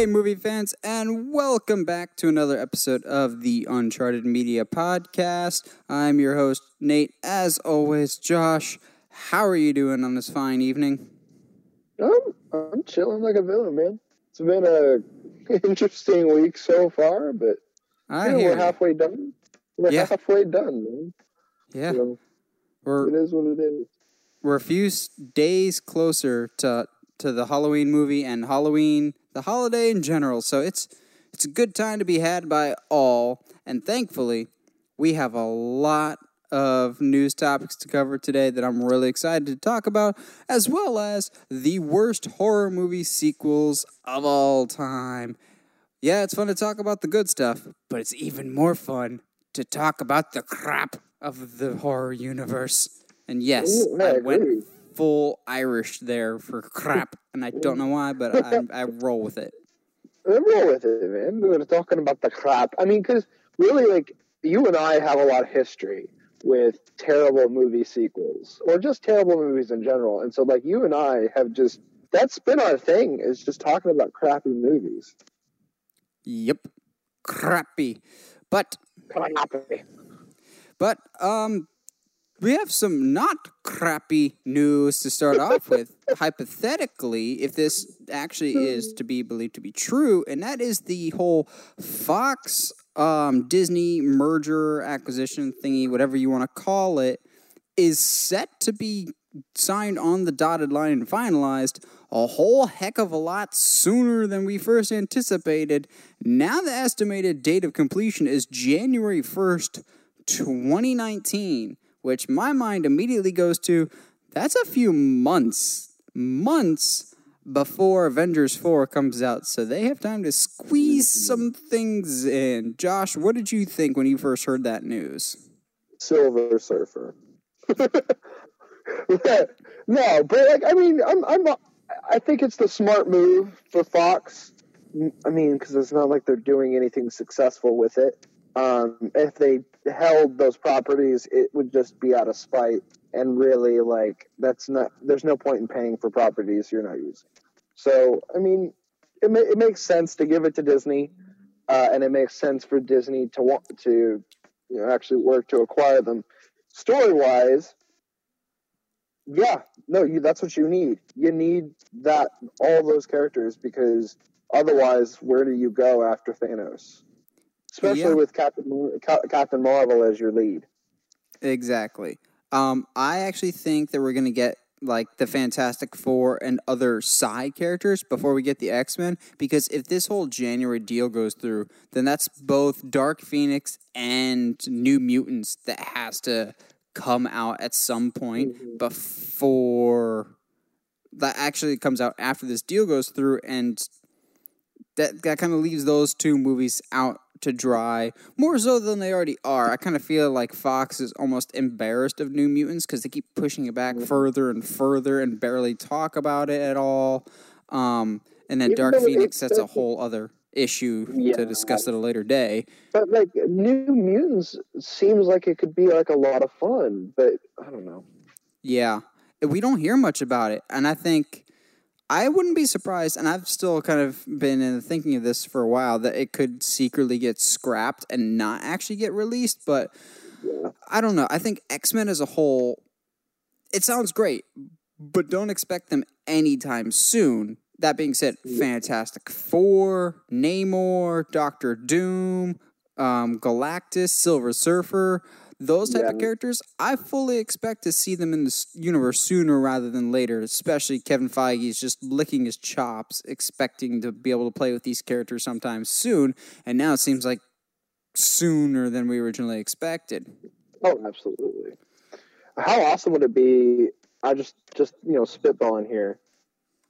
Hey, movie fans, and welcome back to another episode of the Uncharted Media Podcast. I'm your host, Nate. As always, Josh, how are you doing on this fine evening? I'm, I'm chilling like a villain, man. It's been a interesting week so far, but I know, hear we're halfway done. We're Yeah. halfway done, man. Yeah, So, we're it is what it is. we're a few days closer to to the Halloween movie and Halloween, the holiday in general. So it's it's a good time to be had by all, and thankfully, we have a lot of news topics to cover today that I'm really excited to talk about, as well as the worst horror movie sequels of all time. Yeah, it's fun to talk about the good stuff, but it's even more fun to talk about the crap of the horror universe. And yes, Ooh, I I went full Irish there for crap, and I don't know why, but I, I roll with it. I'm roll with it, man. We were talking about the crap. I mean, because really, like, you and I have a lot of history with terrible movie sequels or just terrible movies in general. And so, like, you and I have just, that's been our thing, is just talking about crappy movies. Yep, crappy. But Crappy. But um, we have some not crappy news to start off with. Hypothetically, if this actually is to be believed to be true, and that is the whole Fox um, Disney merger acquisition thingy, whatever you want to call it, is set to be signed on the dotted line and finalized a whole heck of a lot sooner than we first anticipated. Now, the estimated date of completion is January 1st, 2019, which my mind immediately goes to that's a few months, months before Avengers 4 comes out, so they have time to squeeze some things in. Josh, what did you think when you first heard that news? Silver Surfer. no, but like I mean, I'm I'm I think it's the smart move for Fox. I mean, because it's not like they're doing anything successful with it. Um, if they held those properties, it would just be out of spite, and really, like that's not. There's no point in paying for properties you're not using. So, I mean, it ma- it makes sense to give it to Disney, uh, and it makes sense for Disney to want to, you know, actually work to acquire them story wise, yeah, no, you that's what you need. You need that all those characters because otherwise, where do you go after Thanos? Especially Yeah. with Captain Captain Marvel as your lead. Exactly. Um, I actually think that we're gonna get like the Fantastic Four and other side characters before we get the X Men. Because if this whole January deal goes through, then that's both Dark Phoenix and New Mutants that has to come out at some point before that actually comes out after this deal goes through and that that kind of leaves those two movies out to dry more so than they already are. I kind of feel like Fox is almost embarrassed of New Mutants because they keep pushing it back further and further and barely talk about it at all. Um, and then Even Dark Phoenix that's a whole other issue Yeah. to discuss at a later day. But like New Mutants seems like it could be like a lot of fun, but I don't know. Yeah, we don't hear much about it, and I think I wouldn't be surprised. And I've still kind of been in thinking of this for a while that it could secretly get scrapped and not actually get released. But Yeah. I don't know. I think X Men as a whole, it sounds great, but don't expect them anytime soon. That being said, Fantastic Four, Namor, Doctor Doom, um, Galactus, Silver Surfer, those type of characters, I fully expect to see them in this universe sooner rather than later. Especially Kevin Feige is just licking his chops, expecting to be able to play with these characters sometime soon, and now it seems like sooner than we originally expected. Oh, absolutely. How awesome would it be? I just just you know spitballing here.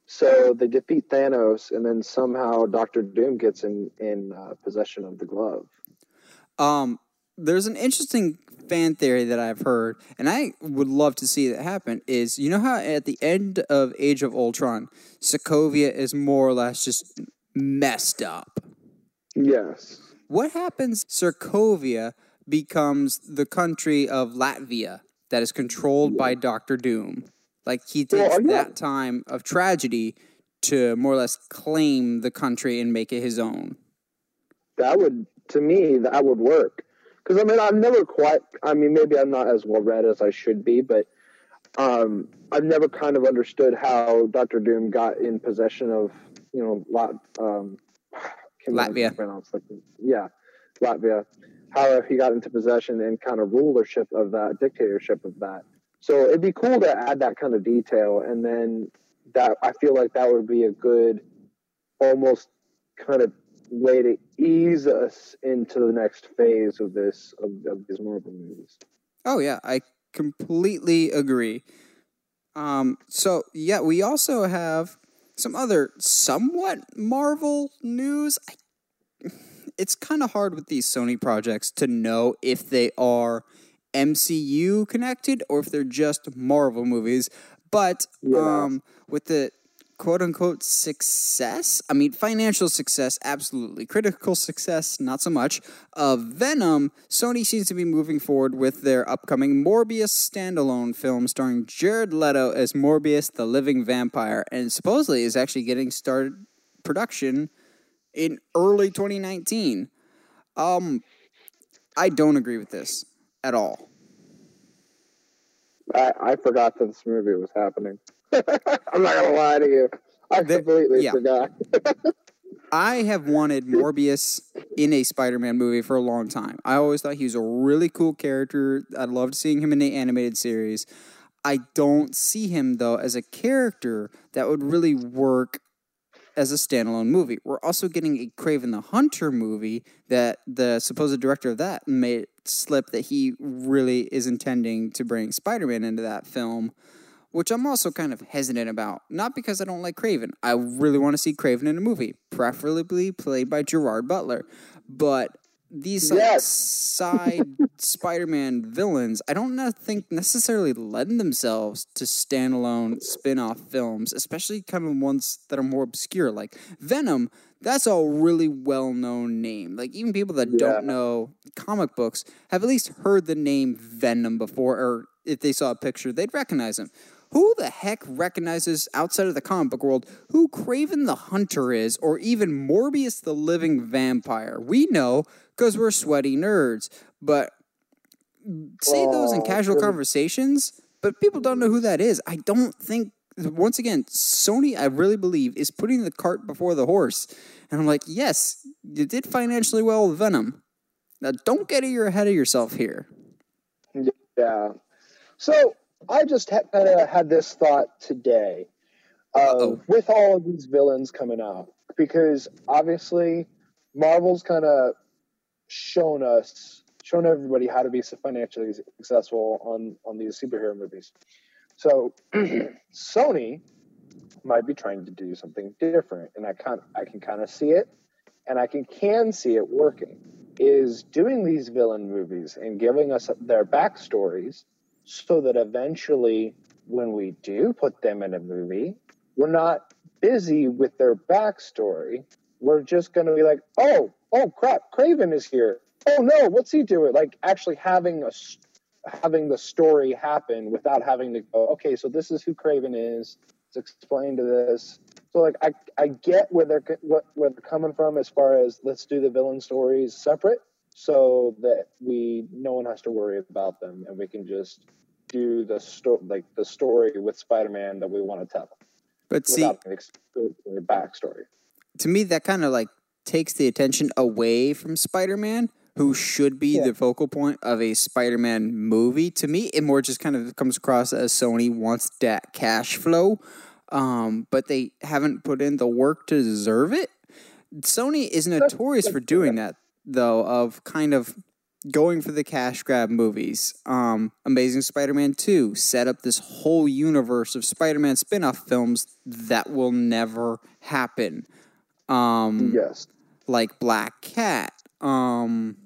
So they defeat Thanos, and then somehow Doctor Doom gets in in uh, possession of the glove. Um, there's an interesting fan theory that I've heard, and I would love to see that happen. Is you know how at the end of Age of Ultron, Sokovia is more or less just messed up. Yes. What happens? Sokovia becomes the country of Latveria that is controlled by Doctor Doom. Like he Well, takes yeah. that time of tragedy to more or less claim the country and make it his own. That would, to me, that would work. Because I mean, I've never quite. I mean, maybe I'm not as well read as I should be, but um, I've never kind of understood how Doctor Doom got in possession of, you know, Lat, um, can't remember how to Latvia. pronounce, like, yeah, Latvia. How he got into possession and kind of rulership of that, dictatorship of that. So it'd be cool to add that kind of detail, and then that I feel like that would be a good, almost kind of way to ease us into the next phase of this of, of these Marvel movies. Oh yeah, I completely agree. Um, so yeah, we also have some other somewhat Marvel news. I, it's kind of hard with these Sony projects to know if they are MCU connected or if they're just Marvel movies. But Yeah. um, with the quote unquote success, I mean, financial success, absolutely. Critical success, not so much. Of Venom, Sony seems to be moving forward with their upcoming Morbius standalone film starring Jared Leto as Morbius the Living Vampire, and supposedly is actually getting started production in early 2019. Um, I don't agree with this at all. I, I forgot that this movie was happening. I'm not gonna lie to you. I The- completely yeah. forgot. I have wanted Morbius in a Spider-Man movie for a long time. I always thought he was a really cool character. I loved seeing him in the animated series. I don't see him though as a character that would really work as a standalone movie. We're also getting a Kraven the Hunter movie that the supposed director of that made slip that he really is intending to bring Spider-Man into that film which I'm also kind of hesitant about. Not because I don't like Kraven. I really want to see Kraven in a movie, preferably played by Gerard Butler. But these Yes. side Spider-Man villains, I don't think necessarily lend themselves to standalone spin-off films, especially kind of ones that are more obscure, like Venom. That's a really well-known name. Like even people that Yeah. don't know comic books have at least heard the name Venom before, or if they saw a picture, they'd recognize him. Who the heck recognizes outside of the comic book world who Kraven the Hunter is, or even Morbius the Living Vampire? We know because we're sweaty nerds, but say those in Oh, casual conversations, but people don't know who that is. I don't think, once again, Sony, I really believe, is putting the cart before the horse. And I'm like, yes, you did financially well with Venom. Now, don't get ahead of yourself here. Yeah. So I just ha- kind of had this thought today Uh-oh. with all of these villains coming out, because obviously Marvel's kind of shown us, shown everybody how to be financially successful on on these superhero movies. So Sony might be trying to do something different, and I kind I can kind of see it, and I can can see it working. Is doing these villain movies and giving us their backstories so that eventually, when we do put them in a movie, we're not busy with their backstory. We're just going to be like, oh, oh crap, Kraven is here. Oh no, what's he doing? Like actually having a having the story happen without having to go. Okay, so this is who Kraven is. It's explained to this. So like I I get where they're what where they're coming from as far as let's do the villain stories separate so that we no one has to worry about them and we can just do the sto- like the story with Spider-Man that we want to tell But see, the backstory. to me, that kind of like takes the attention away from Spider Man, who should be Yeah. the focal point of a Spider Man movie. To me, it more just kind of comes across as Sony wants that cash flow, um, but they haven't put in the work to deserve it. Sony is notorious for doing that, though, of kind of going for the cash grab movies. Um, Amazing Spider Man 2 set up this whole universe of Spider Man spin off films that will never happen. Um, Yes. like Black Cat. Um,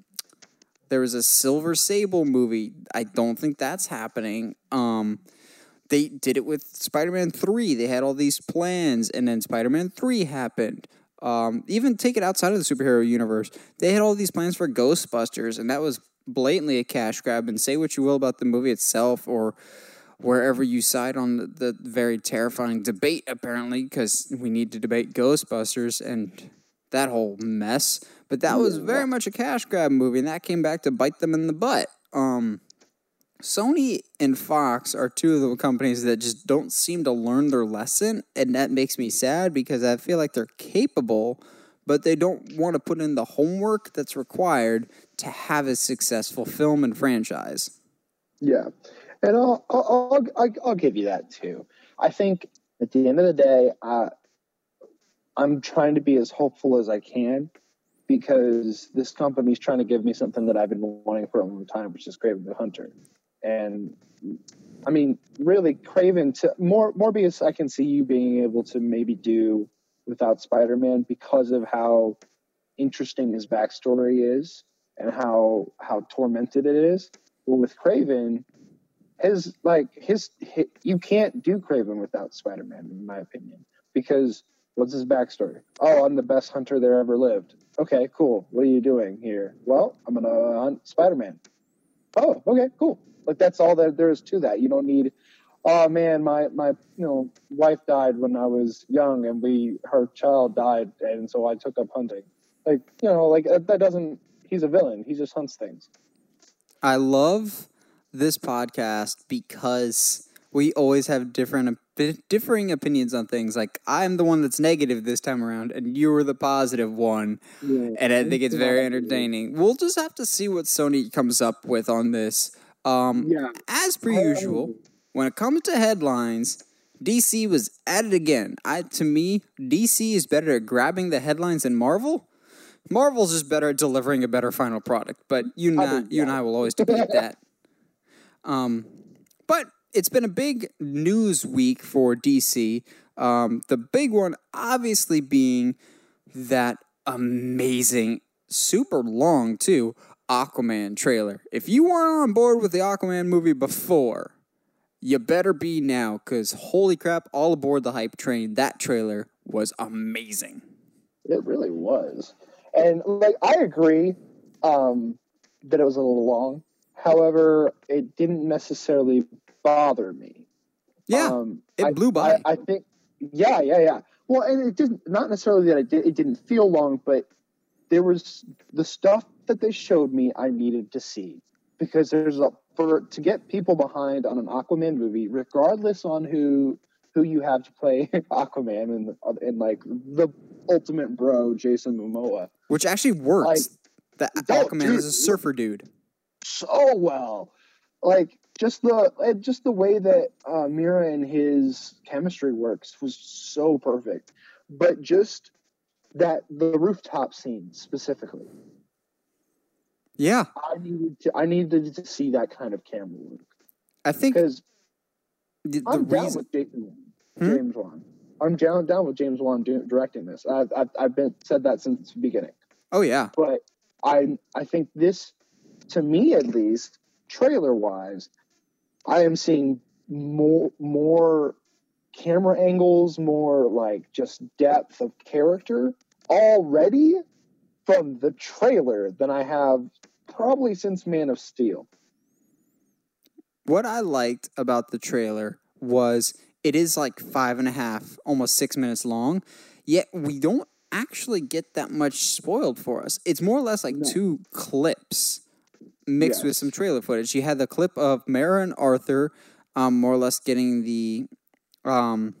there was a Silver Sable movie. I don't think that's happening. Um, they did it with Spider Man 3. They had all these plans, and then Spider Man 3 happened. Um, even take it outside of the superhero universe. They had all these plans for Ghostbusters, and that was blatantly a cash grab. And say what you will about the movie itself or wherever you side on the, the very terrifying debate, apparently, because we need to debate Ghostbusters and that whole mess. But that was very much a cash grab movie, and that came back to bite them in the butt. Um, Sony and Fox are two of the companies that just don't seem to learn their lesson, and that makes me sad because I feel like they're capable, but they don't want to put in the homework that's required to have a successful film and franchise. Yeah, and I'll I'll I'll, I'll give you that too. I think at the end of the day, uh, I'm trying to be as hopeful as I can because this company's trying to give me something that I've been wanting for a long time, which is Kraven the Hunter. And I mean, really, Kraven to more Morbius, I can see you being able to maybe do without Spider-Man because of how interesting his backstory is and how how tormented it is. But with Kraven, his like his, his you can't do Kraven without Spider-Man, in my opinion, because what's his backstory? Oh, I'm the best hunter there ever lived. Okay, cool. What are you doing here? Well, I'm gonna hunt Spider-Man. Oh, okay, cool. Like that's all that there is to that. You don't need. Oh man, my my you know wife died when I was young, and we her child died, and so I took up hunting. Like you know, like that doesn't. He's a villain. He just hunts things. I love this podcast because we always have different differing opinions on things. Like I'm the one that's negative this time around, and you're the positive one, Yeah. and I think it's very entertaining. We'll just have to see what Sony comes up with on this. Um, Yeah. as per usual, when it comes to headlines, DC was at it again. I to me, DC is better at grabbing the headlines than Marvel. Marvel's just better at delivering a better final product. But you and I, you and I will always debate that. Um, but it's been a big news week for DC. Um, the big one, obviously, being that amazing, super long too, Aquaman trailer. If you weren't on board with the Aquaman movie before, you better be now, because holy crap, all aboard the hype train. That trailer was amazing. It really was. And like I agree um, that it was a little long. However, it didn't necessarily bother me. Yeah, um, it I- blew by. I, I think, yeah, yeah, yeah. Well, and it didn't not necessarily that it did, it didn't feel long, but there was the stuff that they showed me I needed to see because there's a for to get people behind on an Aquaman movie, regardless on who who you have to play Aquaman and and like the ultimate bro Jason Momoa Which actually works. the Oh, Aquaman dude. is a surfer dude. so well. Like just the just the way that uh, Mera and his chemistry works was so perfect. But just that the rooftop scene specifically, Yeah, I needed to I needed to see that kind of camera work I think because the, the I'm down with Jason, Hmm? James Wan. I'm down down with James Wan do, directing this. I've, I've I've been said that since the beginning. Oh yeah, but I I think this, to me at least, trailer wise, I am seeing more more camera angles, more like just depth of character already from the trailer than I have probably since Man of Steel. what I liked about the trailer was it is like five and a half, almost six minutes long, yet we don't actually get that much spoiled for us. It's more or less like No. two clips mixed with some trailer footage. You had the clip of Mera and Arthur, um, more or less getting the um,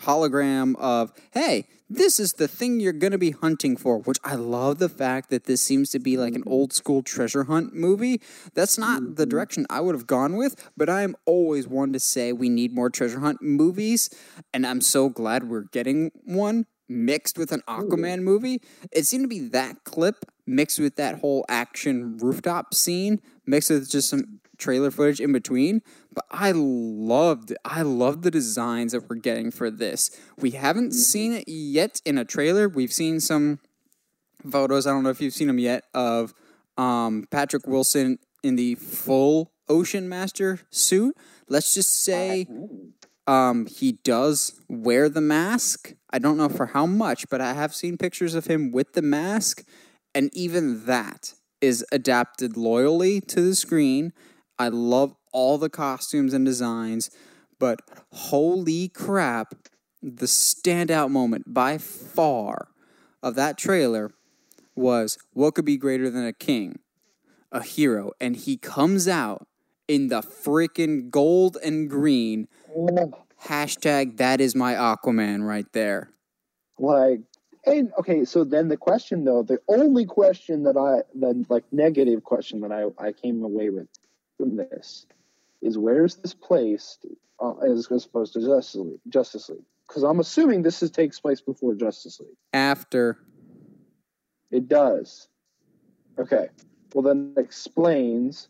hologram of, hey, this is the thing you're going to be hunting for, which I love the fact that this seems to be like an mm-hmm. old school treasure hunt movie. That's not the mm-hmm. direction I would have gone with, but I'm always one to say we need more treasure hunt movies, and I'm so glad we're getting one mixed with an Aquaman movie. It seemed to be that clip mixed with that whole action rooftop scene, mixed with just some trailer footage in between. But I loved I loved the designs that we're getting for this. We haven't seen it yet in a trailer. We've seen some photos. I don't know if you've seen them yet of um, Patrick Wilson in the full Ocean Master suit. Let's just say um, he does wear the mask. I don't know for how much, but I have seen pictures of him with the mask, and even that is adapted loyally to the screen. I love all the costumes and designs, but holy crap, the standout moment by far of that trailer was what could be greater than a king, a hero, and he comes out in the freaking gold and green. Hashtag that is my Aquaman right there. Like, and okay, so then the question though, the only question that I, the like negative question that I, I came away with from this is where's this placed uh, as opposed to Justice League? Justice League, because I'm assuming this is, takes place before Justice League. After It does. Okay. Well, then it explains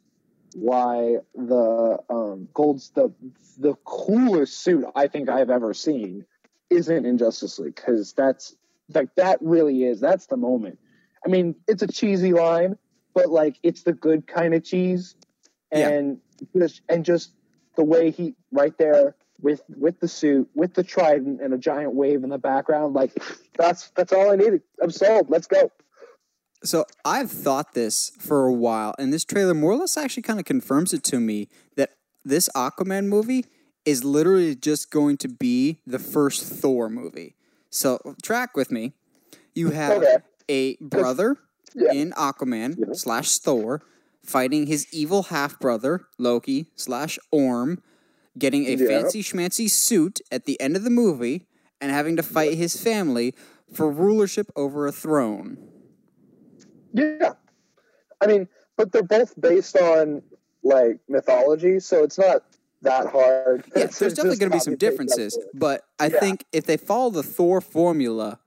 why the um, Gold's the the coolest suit I think I've ever seen isn't in Justice League because that's like that really is that's the moment. I mean, it's a cheesy line, but like it's the good kind of cheese, Yeah. and just and just the way he right there with with the suit with the trident and a giant wave in the background, like that's that's all I needed. I'm sold. Let's go. So I've thought this for a while, and this trailer more or less actually kind of confirms it to me that this Aquaman movie is literally just going to be the first Thor movie. So track with me. You have Okay. a brother Yeah. in Aquaman Yeah. slash Thor fighting his evil half brother Loki slash Orm, getting a Yeah. fancy schmancy suit at the end of the movie, and having to fight his family for rulership over a throne. Yeah. I mean, but they're both based on like mythology, so it's not that hard. Yeah, It's there's definitely going to be some differences, but I Yeah. think if they follow the Thor formula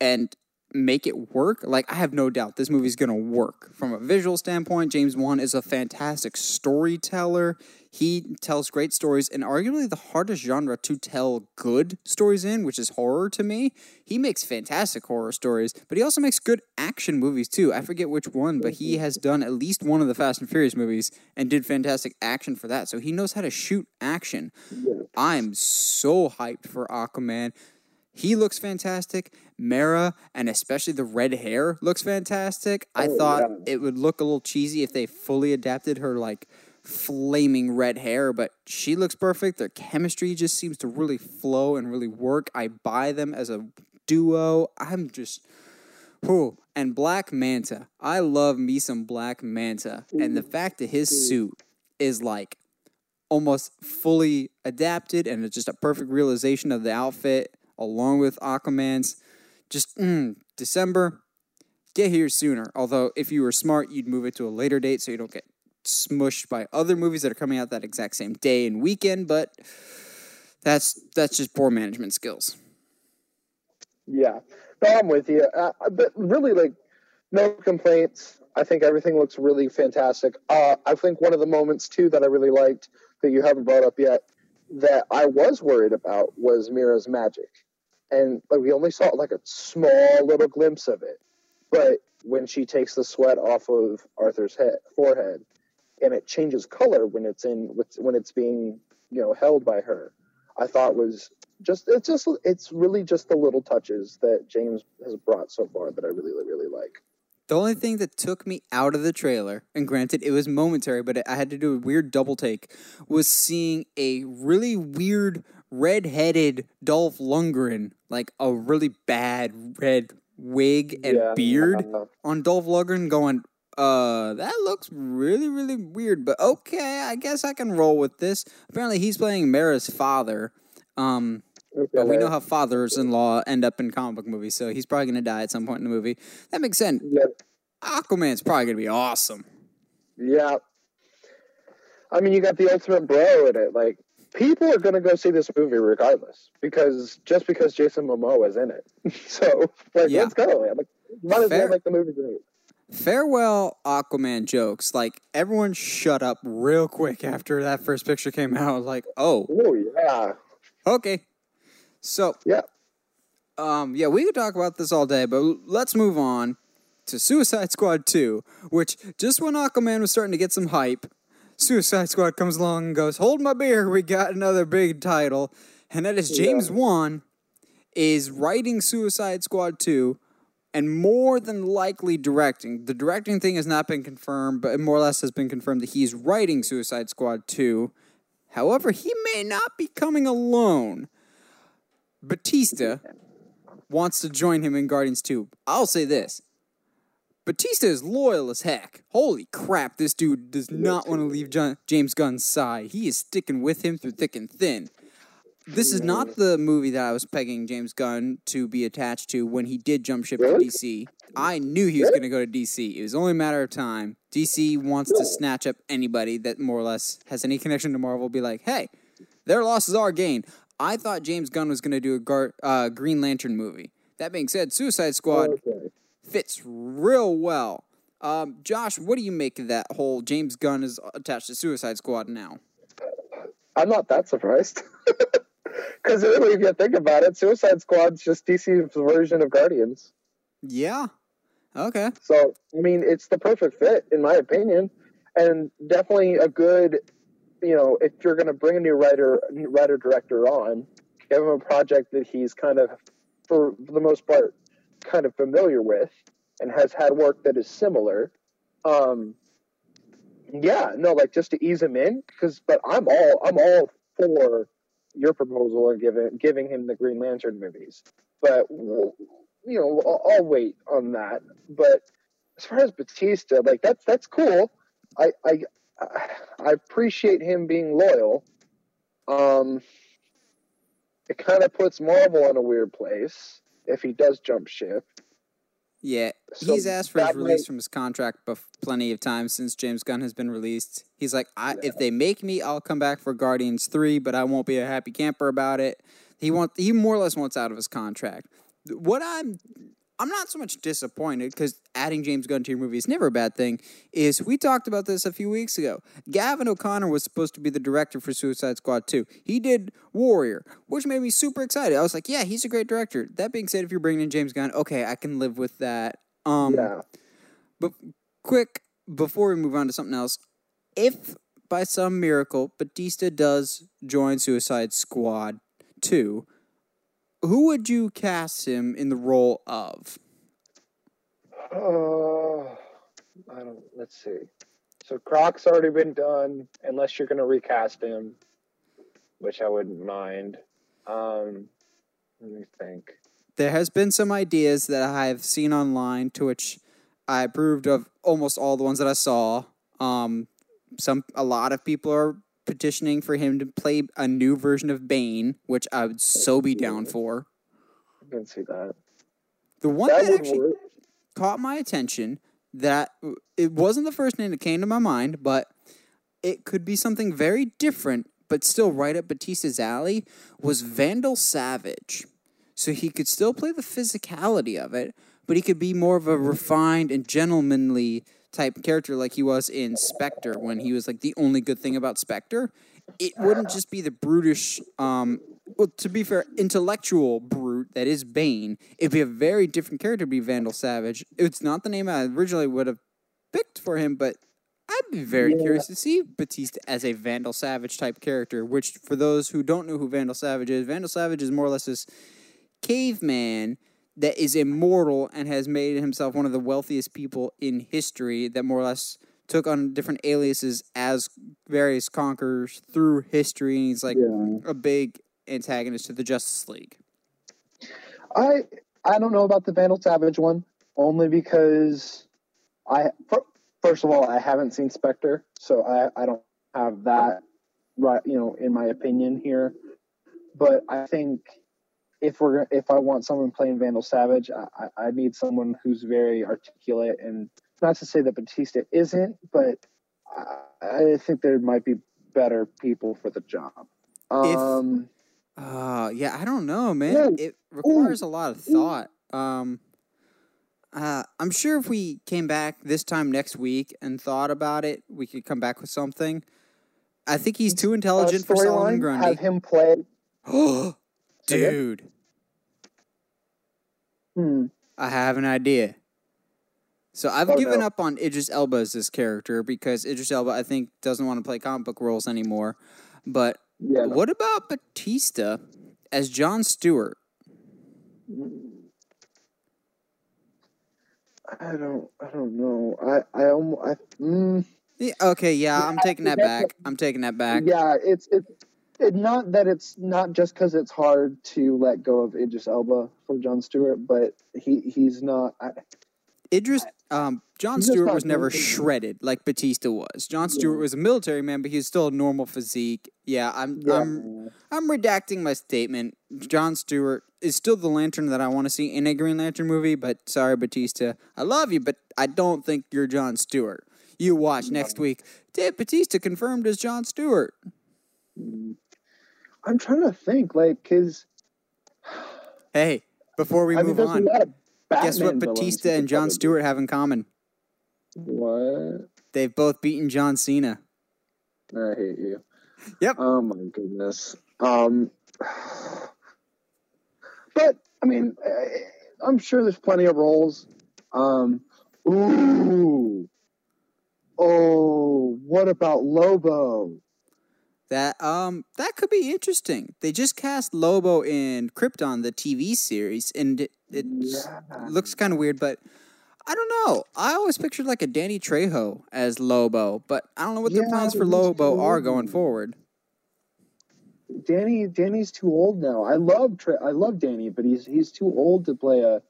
and make it work, like I have no doubt this movie's going to work. From a visual standpoint, James Wan is a fantastic storyteller. He tells great stories and arguably the hardest genre to tell good stories in, which is horror to me. He makes fantastic horror stories, but he also makes good action movies too. I forget which one, but he has done at least one of the Fast and Furious movies and did fantastic action for that. So he knows how to shoot action. I'm so hyped for Aquaman. He looks fantastic. Mera, and especially the red hair, looks fantastic. I Oh, thought yeah. it would look a little cheesy if they fully adapted her like flaming red hair, but she looks perfect. Their chemistry just seems to really flow and really work. I buy them as a duo. I'm just Whew. And Black Manta. I love me some Black Manta. And the fact that his suit is like almost fully adapted and it's just a perfect realization of the outfit along with Aquaman's. Just mm, December, get here sooner. Although, if you were smart, you'd move it to a later date so you don't get smushed by other movies that are coming out that exact same day and weekend. But that's that's just poor management skills. Yeah, no, I'm with you. Uh, but really, like, no complaints. I think everything looks really fantastic. Uh, I think one of the moments too that I really liked that you haven't brought up yet that I was worried about was Mera's magic, and like we only saw like a small little glimpse of it. But when she takes the sweat off of Arthur's head forehead, and it changes color when it's in when it's being you know held by her, I thought was just it's just it's really just the little touches that James has brought so far that I really really like. The only thing that took me out of the trailer, and granted it was momentary, but I had to do a weird double take, was seeing a really weird red-headed Dolph Lundgren, like a really bad red wig and Yeah, beard on Dolph Lundgren going, uh, that looks really, really weird, but okay, I guess I can roll with this. Apparently he's playing Mera's father. Um, but we know how fathers-in-law end up in comic book movies, so he's probably going to die at some point in the movie. That makes sense. Yeah, Aquaman's probably going to be awesome. yeah. I mean, you got the ultimate bro in it. Like people are going to go see this movie regardless because just because Jason Momoa is in it. so like, Yeah. let's go. Man. Like, might as well make the movie great. Farewell Aquaman jokes. Like everyone shut up real quick after that first picture came out. Like, oh, Oh yeah, okay. So, yeah. um, yeah, we could talk about this all day, but let's move on to Suicide Squad 2, which just when Aquaman was starting to get some hype, Suicide Squad comes along and goes, "Hold my beer, we got another big title." And that is James Wan is writing Suicide Squad 2 and more than likely directing. The directing thing has not been confirmed, but it more or less has been confirmed that he's writing Suicide Squad 2. However, he may not be coming alone. Bautista wants to join him in Guardians 2. I'll say this. Bautista is loyal as heck. Holy crap, this dude does not want to leave John, James Gunn's side. He is sticking with him through thick and thin. This is not the movie that I was pegging James Gunn to be attached to when he did jump ship Really? to DC. I knew he was going to go to DC. It was only a matter of time. DC wants to snatch up anybody that more or less has any connection to Marvel. Be like, hey, their loss is our gain. I thought James Gunn was going to do a Gar- uh, Green Lantern movie. That being said, Suicide Squad Okay. Fits real well. Um, Josh, what do you make of that whole James Gunn is attached to Suicide Squad now? I'm not that surprised. Because really, if you think about it, Suicide Squad's just DC's version of Guardians. Yeah. Okay. So, I mean, it's the perfect fit, in my opinion, and definitely a good, you know, if you're going to bring a new writer, writer director on, give him a project that he's kind of, for the most part, kind of familiar with, and has had work that is similar. Um, yeah, no, like just to ease him in, because, but I'm all, I'm all for your proposal and giving giving him the Green Lantern movies, but you know, I'll, I'll wait on that. But as far as Bautista, like that's that's cool. I I I appreciate him being loyal. Um, it kind of puts Marvel in a weird place if he does jump ship. Yeah, So he's asked for his release might- from his contract bef- plenty of times since James Gunn has been released. He's like, I, if they make me, I'll come back for Guardians three, but I won't be a happy camper about it. He want he more or less wants out of his contract. What I'm I'm not so much disappointed because adding James Gunn to your movie is never a bad thing. Is we talked about this a few weeks ago. Gavin O'Connor was supposed to be the director for Suicide Squad 2. He did Warrior, which made me super excited. I was like, yeah, he's a great director. That being said, if you're bringing in James Gunn, okay, I can live with that. Um, Yeah, but quick, before we move on to something else, if by some miracle Bautista does join Suicide Squad 2, who would you cast him in the role of? Oh, I don't. Let's see. So Croc's already been done, unless you're going to recast him, which I wouldn't mind. Um, let me think. There has been some ideas that I have seen online to which I approved of almost all the ones that I saw. Um, some a lot of people are petitioning for him to play a new version of Bane, which I would so be down for. I can see that. The one That that, actually work. caught my attention that it wasn't the first name that came to my mind, but it could be something very different, but still right up Bautista's alley, was Vandal Savage. So he could still play the physicality of it, but he could be more of a refined and gentlemanly type character like he was in Spectre when he was like the only good thing about Spectre. It wouldn't just be the brutish, um, well, to be fair, intellectual brute that is Bane. It'd be a very different character to be Vandal Savage. It's not the name I originally would have picked for him, but I'd be very Yeah. curious to see Bautista as a Vandal Savage type character. Which, for those who don't know who Vandal Savage is, Vandal Savage is more or less this caveman that is immortal and has made himself one of the wealthiest people in history. That more or less took on different aliases as various conquerors through history, and he's like Yeah. a big antagonist to the Justice League. I I don't know about the Vandal Savage one only because I first of all I haven't seen Spectre, so I I don't have that right you know in my opinion here. But I think if we're if I want someone playing Vandal Savage, I, I need someone who's very articulate and not to say that Bautista isn't, but I, I think there might be better people for the job. If- Um, Uh, yeah, I don't know, man. Ooh. It requires a lot of thought. Um, uh, I'm sure if we came back this time next week and thought about it, we could come back with something. I think he's too intelligent for Solomon storyline, have Grundy. him play. Dude, Hmm. I have an idea. So I've Oh, given no. up on Idris Elba as this character because Idris Elba, I think, doesn't want to play comic book roles anymore. But Yeah. no. what about Bautista as John Stewart? I don't. I don't know. I. I almost. I, mm, Yeah, okay, yeah, I'm taking that back. I'm taking that back. yeah, it's it. It not that it's not just because it's hard to let go of Idris Elba for John Stewart, but he he's not. I, Idris, um, John Stewart was never shredded like Bautista was. John Stewart Yeah. was a military man, but he's still a normal physique. Yeah, I'm, yeah, I'm, I'm redacting my statement. John Stewart is still the Lantern that I want to see in a Green Lantern movie. But sorry, Bautista, I love you, but I don't think you're John Stewart. You watch next week. Dave Bautista confirmed as John Stewart. I'm trying to think, like, because Hey, before we I move a on, guess what Bautista and John Stewart have in common? What? They've both beaten John Cena. I hate you. Yep. Oh my goodness. Um. But I mean, I'm sure there's plenty of roles. Um. Ooh. Oh, what about Lobo? That um that could be interesting. They just cast Lobo in Krypton, the TV series, and it, it Yeah. looks kind of weird, but I don't know. I always pictured like a Danny Trejo as Lobo, but I don't know what their Yeah, plans for Lobo are going forward. Danny, Danny's too old now. I love, Tra- I love Danny, but he's he's too old to play a.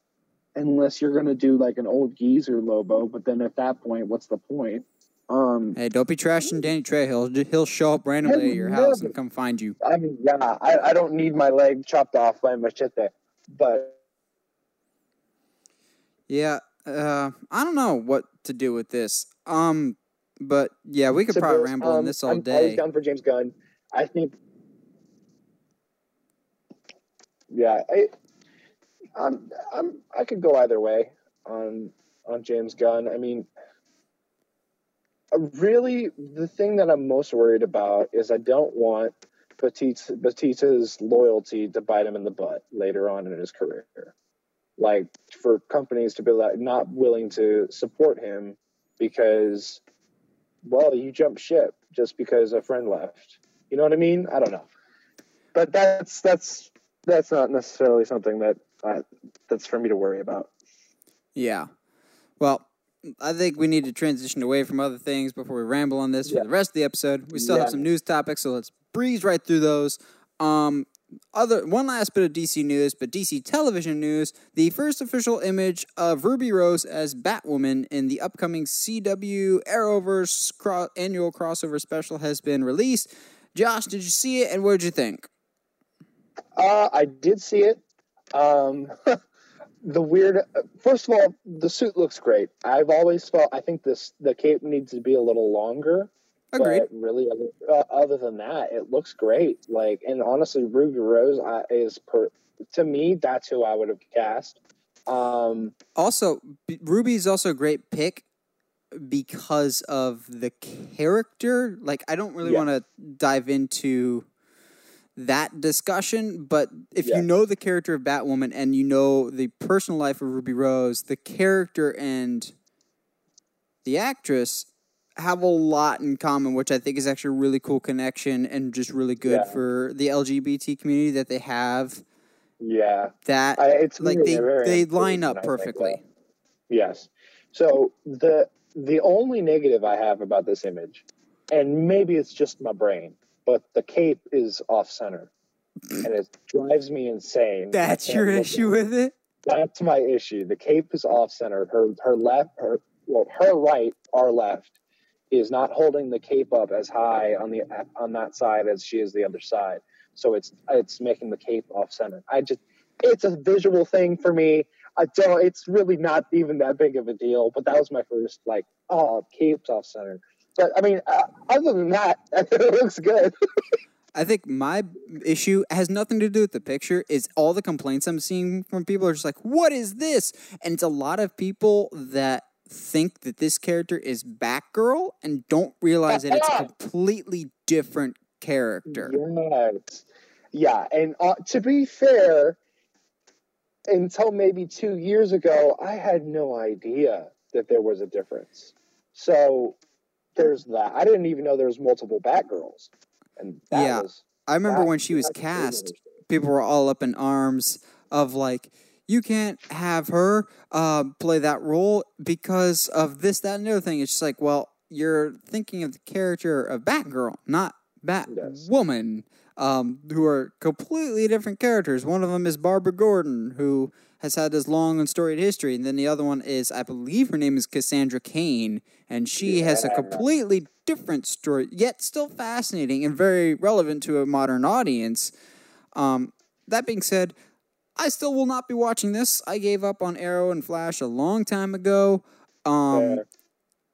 Unless you're gonna do like an old geezer Lobo, but then at that point, what's the point? Um, Hey, don't be trashing Danny Trejo. He'll, he'll show up randomly at your house and come find you. I mean, yeah, I, I don't need my leg chopped off by machete, but Yeah, uh, I don't know what to do with this. Um, but yeah, we could probably Suppose, ramble on um, this all I'm day. down for James Gunn. I think, yeah, I, I'm, I'm, I could go either way on on James Gunn. I mean, really, the thing that I'm most worried about is I don't want Bautista, Bautista's loyalty to bite him in the butt later on in his career. Like for companies to be like not willing to support him because well, you jump ship just because a friend left. You know what I mean? I don't know. But that's that's that's not necessarily something that I, that's for me to worry about. Yeah. Well, I think we need to transition away from other things before we ramble on this for the rest of the episode. We still have some news topics, so let's breeze right through those. Um, other one last bit of DC news, but DC television news: the first official image of Ruby Rose as Batwoman in the upcoming CW Arrowverse cro- annual crossover special has been released. Josh, did you see it, and what did you think? Uh, I did see it. Um, the weird. First of all, the suit looks great. I've always felt. I think this the cape needs to be a little longer. Agreed. But really, other, uh, other than that, it looks great. Like, and honestly, Ruby Rose uh, is per to me. That's who I would have cast. Um, Also, Ruby's also a great pick because of the character. Like, I don't really Yeah. want to dive into that discussion, but if Yeah. you know the character of Batwoman and you know the personal life of Ruby Rose, the character and the actress have a lot in common, which I think is actually a really cool connection and just really good Yeah. for the LGBT community that they have yeah, that I, it's like they they line up perfectly. Yes. So the the only negative I have about this image, and maybe it's just my brain, but the cape is off center, and it drives me insane. That's your issue it. with it? That's my issue. The cape is off center. Her her left her well her right our left is not holding the cape up as high on the on that side as she is the other side. So it's it's making the cape off center. I just it's a visual thing for me. I don't. It's really not even that big of a deal. But that was my first like, oh, cape's off center. But I mean, uh, other than that, it looks good. I think my issue has nothing to do with the picture. Is all the complaints I'm seeing from people are just like, "What is this?" And it's a lot of people that think that this character is Batgirl and don't realize that it's a completely different character. Yes. Yeah, and uh, to be fair, until maybe two years ago, I had no idea that there was a difference. So there's that. I didn't even know there was multiple Batgirls, and that Yeah. was. I remember that- when she was cast, people were all up in arms of like, you can't have her uh, play that role because of this, that, and the other thing. It's just like, well, you're thinking of the character of Batgirl, not Batwoman, um, who are completely different characters. One of them is Barbara Gordon, who has had this long and storied history, and then the other one is, I believe, her name is Cassandra Cain, and she yeah. has a completely different story, yet still fascinating and very relevant to a modern audience. Um, that being said, I still will not be watching this. I gave up on Arrow and Flash a long time ago. Um.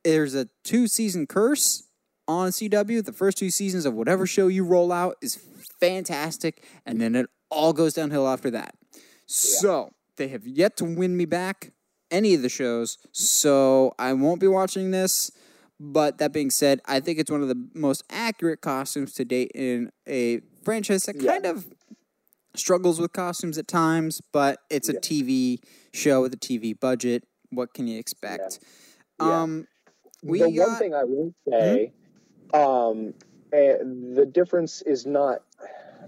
There's a two season curse on CW. The first two seasons of whatever show you roll out is fantastic, and then it all goes downhill after that. Yeah. So they have yet to win me back any of the shows, so I won't be watching this. But that being said, I think it's one of the most accurate costumes to date in a franchise that yeah. kind of struggles with costumes at times, but it's a yeah. TV show with a TV budget. What can you expect? Um, we the got... one thing I will say, mm-hmm. um, uh, the difference is not.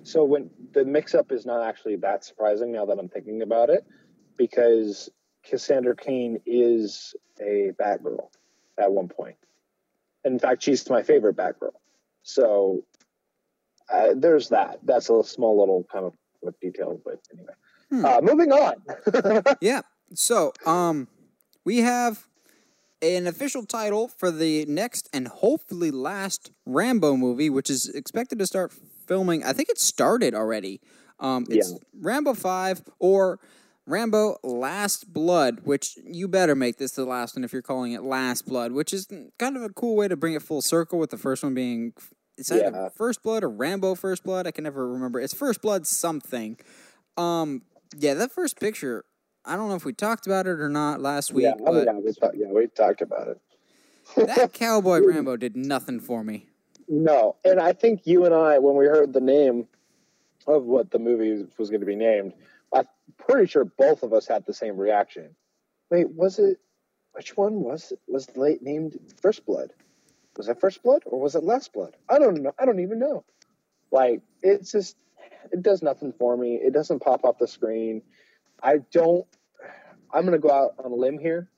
So when the mix-up is not actually that surprising now that I'm thinking about it, because Cassandra Cain is a Batgirl at one point. In fact, she's my favorite Batgirl. So uh, there's that. That's a small little kind of detail, but anyway. Hmm. Uh, moving on. yeah. So, um, we have an official title for the next and hopefully last Rambo movie, which is expected to start filming. I think it started already. Um, it's yeah. Rambo Five or Rambo Last Blood, which you better make this the last one if you're calling it Last Blood, which is kind of a cool way to bring it full circle with the first one being it's either yeah. First Blood or Rambo First Blood. I can never remember. It's First Blood something. Um, yeah, that first picture. I don't know if we talked about it or not last week. Yeah, but yeah, we talk, yeah, we talked about it. that cowboy Rambo did nothing for me. No, and I think you and I, when we heard the name of what the movie was going to be named, I'm pretty sure both of us had the same reaction. Wait, was it? Which one was was late named First Blood? was it first blood or was it last blood? I don't know. I don't even know. Like it's just it does nothing for me. It doesn't pop off the screen. I don't. I'm gonna go out on a limb here.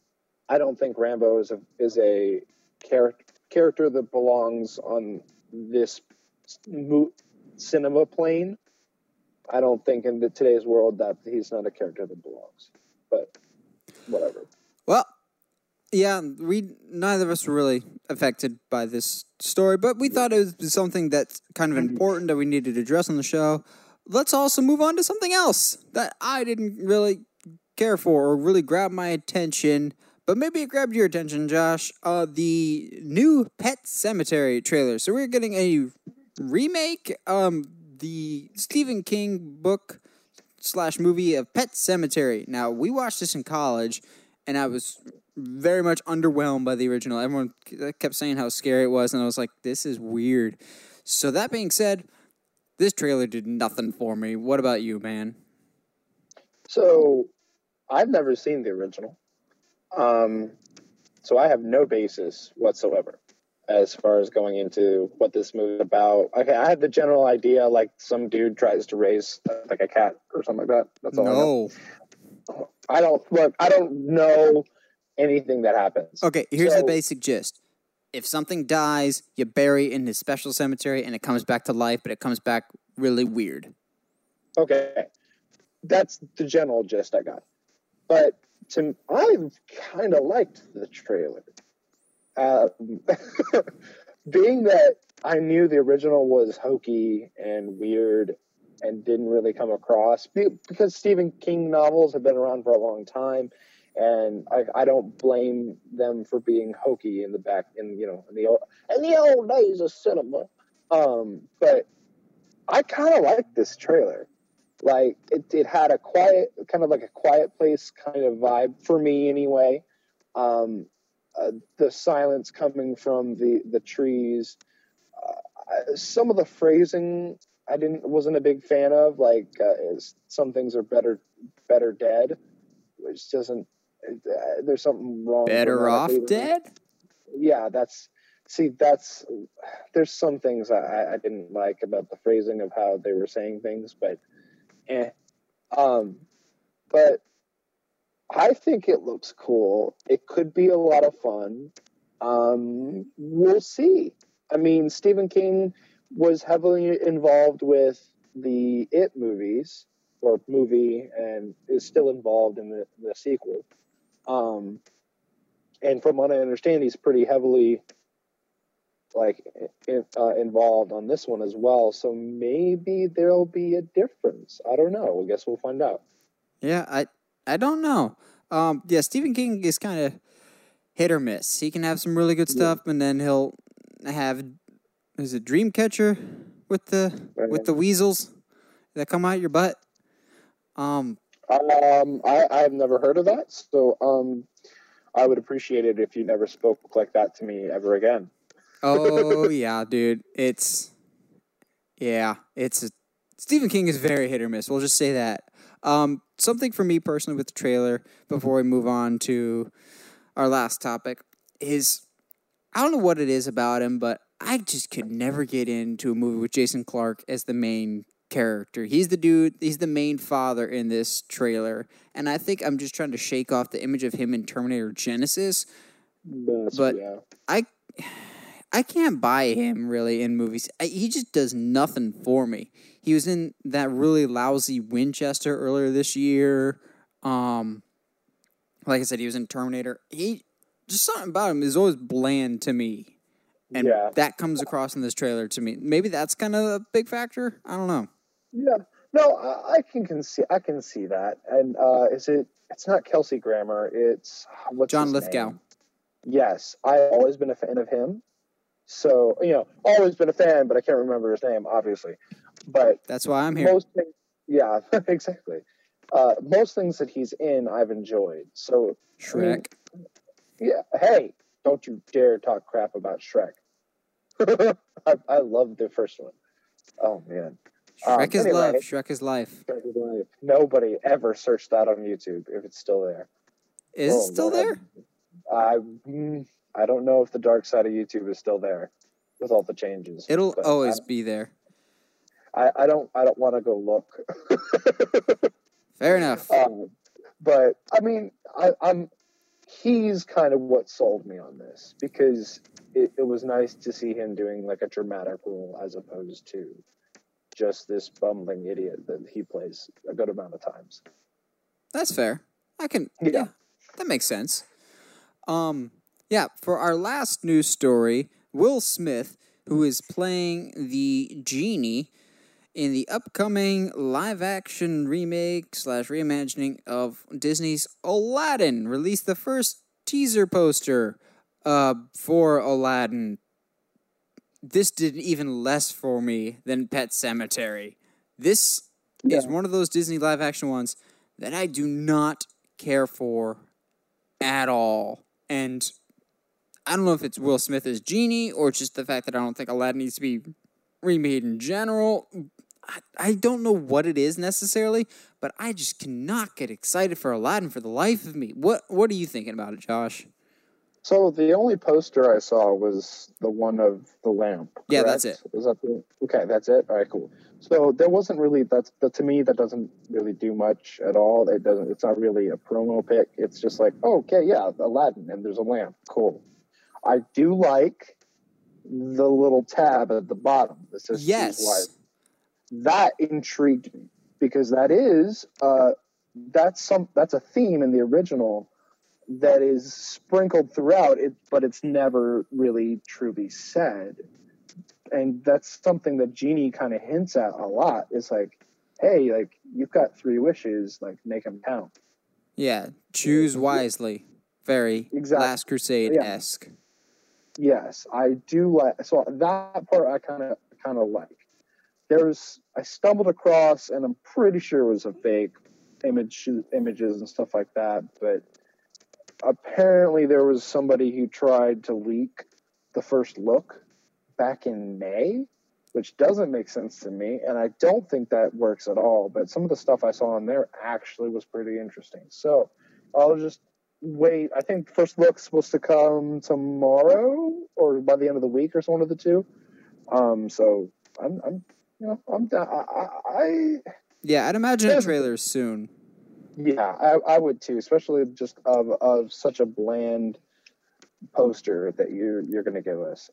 I don't think Rambo is a is a character character that belongs on this mo- cinema plane. I don't think in the, today's world that he's not a character that belongs. But whatever. Well, yeah, we neither of us were really affected by this story, but we thought it was something that's kind of mm-hmm. important that we needed to address on the show. Let's also move on to something else that I didn't really care for or really grab my attention, but maybe it grabbed your attention, Josh. Uh, the new Pet Sematary trailer. So we're getting a remake. Um, the Stephen King book slash movie of Pet Sematary. Now we watched this in college, and I was very much underwhelmed by the original. Everyone kept saying how scary it was, and I was like, this is weird. So, that being said, this trailer did nothing for me. What about you, man? So, I've never seen the original. Um, so, I have no basis whatsoever as far as going into what this movie is about. Okay, I had the general idea like some dude tries to raise like a cat or something like that. That's all. No. I, I don't look. I don't know anything that happens. Okay, here's so, the basic gist. If something dies, you bury in this special cemetery and it comes back to life, but it comes back really weird. Okay. That's the general gist I got. But to I kind of liked the trailer. Uh, being that I knew the original was hokey and weird and didn't really come across because Stephen King novels have been around for a long time and I, I don't blame them for being hokey in the back in you know in the old in the old days of cinema. Um, but I kind of like this trailer. Like it, it had a quiet, kind of like a quiet place kind of vibe for me anyway. Um, uh, the silence coming from the the trees. Uh, some of the phrasing I didn't wasn't a big fan of. Like uh, some things are better better dead, which doesn't uh, there's something wrong. Better off dead. Yeah, that's see that's there's some things I, I didn't like about the phrasing of how they were saying things, but eh. Um, but I think it looks cool. It could be a lot of fun. Um, we'll see. I mean, Stephen King was heavily involved with the It movies or movie, and is still involved in the, the sequel. Um, and from what I understand, he's pretty heavily like in, uh, involved on this one as well. So maybe there'll be a difference. I don't know. I guess we'll find out. Yeah, I I don't know. Um, yeah, Stephen King is kind of hit or miss. He can have some really good stuff, and then he'll have is it Dreamcatcher with the with the weasels that come out your butt. Um, Um, I, I've never heard of that, so um, I would appreciate it if you never spoke like that to me ever again. oh yeah, dude, it's yeah, it's a, Stephen King is very hit or miss. We'll just say that. Um, something for me personally with the trailer before we move on to our last topic is I don't know what it is about him, but I just could never get into a movie with Jason Clarke as the main character. He's the dude, he's the main father in this trailer. And I think I'm just trying to shake off the image of him in Terminator Genisys. That's, But- yeah, I I can't buy him really in movies. I, he just does nothing for me. He was in that really lousy Winchester earlier this year. Um, like I said, he was in Terminator. He just something about him is always bland to me, and Yeah. that comes across in this trailer to me. Maybe that's kind of a big factor. I don't know. Yeah. No, I, I can, can see. I can see that. And uh, is it? It's not Kelsey Grammer. It's what's John Lithgow. name? Yes, I've always been a fan of him. So you know, always been a fan, but I can't remember his name, obviously. But That's why I'm here. most things, yeah, exactly. Uh, most things that he's in, I've enjoyed. So Shrek. yeah, hey, don't you dare talk crap about Shrek. I, I love the first one. Oh man, um, Shrek is anyway. love. Shrek is life. Shrek is life. Nobody ever searched that on YouTube if it's still there. Is Oh, it still Lord. there? I mm, I don't know if the dark side of YouTube is still there with all the changes. It'll always be there. I, I don't I don't want to go look. Fair enough. um, but I mean, I, I'm he's kind of what sold me on this because it, it was nice to see him doing like a dramatic role as opposed to just this bumbling idiot that he plays a good amount of times. That's fair. I can. Yeah. Yeah. that makes sense. Um, yeah. For our last news story, Will Smith, who is playing the genie in the upcoming live-action remake slash reimagining of Disney's Aladdin, released the first teaser poster uh, for Aladdin. This did even less for me than Pet Sematary. This is one of those Disney live action ones that I do not care for at all. And I don't know if it's Will Smith as Genie or just the fact that I don't think Aladdin needs to be remade in general. I, I don't know what it is necessarily, but I just cannot get excited for Aladdin for the life of me. What What are you thinking about it, Josh? So the only poster I saw was the one of the lamp. Yeah, that's it. Was that the, okay? That's it. All right, cool. So there wasn't really that's that to me that doesn't really do much at all. It doesn't. It's not really a promo pic. It's just like, oh, okay, yeah, Aladdin, and there's a lamp. Cool. I do like the little tab at the bottom that says Yes. That intrigued me because that is uh, that's some that's a theme in the original that is sprinkled throughout it, but it's never really truly said. And that's something that Genie kind of hints at a lot. It's like, hey, like you've got three wishes, like make them count. Yeah, choose wisely. Very Exactly. Last Crusade esque. Yes, I do like. So that part I kind of kind of like. There's I stumbled across, and I'm pretty sure it was a fake image, images and stuff like that. But apparently, there was somebody who tried to leak the first look back in May, which doesn't make sense to me, and I don't think that works at all. But some of the stuff I saw on there actually was pretty interesting. So I'll just wait. I think first look's supposed to come tomorrow or by the end of the week or so one of the two. Um, so I'm, I'm, you know, I'm, I, I, I Yeah, I'd imagine a trailer soon. Yeah, I, I would too, especially just of of such a bland poster that you you're going to give us.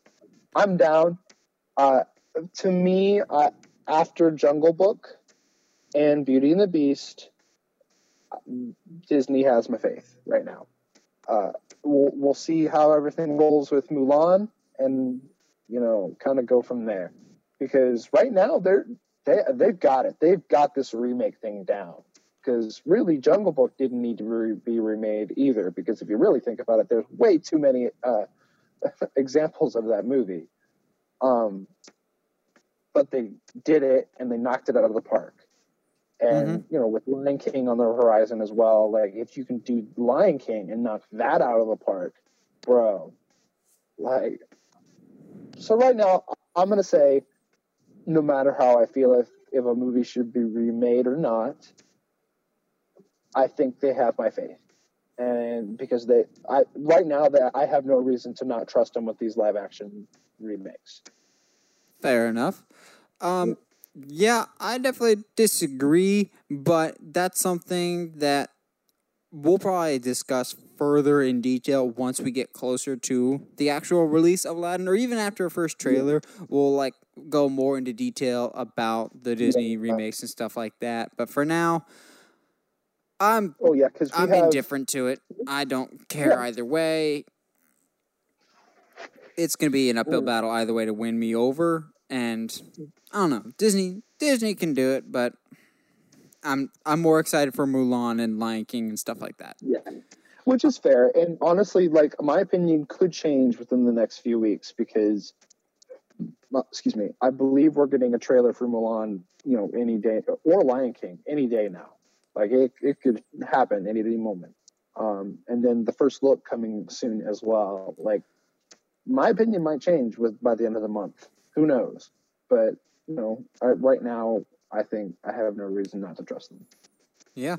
I'm down. Uh, to me, after Jungle Book and Beauty and the Beast, Disney has my faith right now. Uh, we'll we'll see how everything rolls with Mulan, and you know, kind of go from there. Because right now they're they they've got it. They've got this remake thing down because really Jungle Book didn't need to re- be remade either. Because if you really think about it, there's way too many uh, examples of that movie. Um, but they did it and they knocked it out of the park. And Mm-hmm. you know, with Lion King on the horizon as well, like if you can do Lion King and knock that out of the park, bro, like. So right now, I'm gonna say, no matter how I feel if if a movie should be remade or not, I think they have my faith, and because they, I right now that I have no reason to not trust them with these live action remakes. Fair enough. Um, yeah, I definitely disagree, but that's something that we'll probably discuss further in detail once we get closer to the actual release of Aladdin, or even after a first trailer. We'll like go more into detail about the Disney remakes and stuff like that. But for now, I'm Oh yeah, because I'm have indifferent to it. I don't care Yeah. either way. It's gonna be an uphill Mm. battle either way to win me over, and I don't know. Disney Disney can do it, but I'm I'm more excited for Mulan and Lion King and stuff like that. Yeah. Which is fair. And honestly, like my opinion could change within the next few weeks because well, excuse me, I believe we're getting a trailer for Mulan, you know, any day or Lion King any day now. Like it, it could happen any any moment. Um, and then the first look coming soon as well. Like my opinion might change with by the end of the month. Who knows? But you know, I, right now, I think I have no reason not to trust them. Yeah.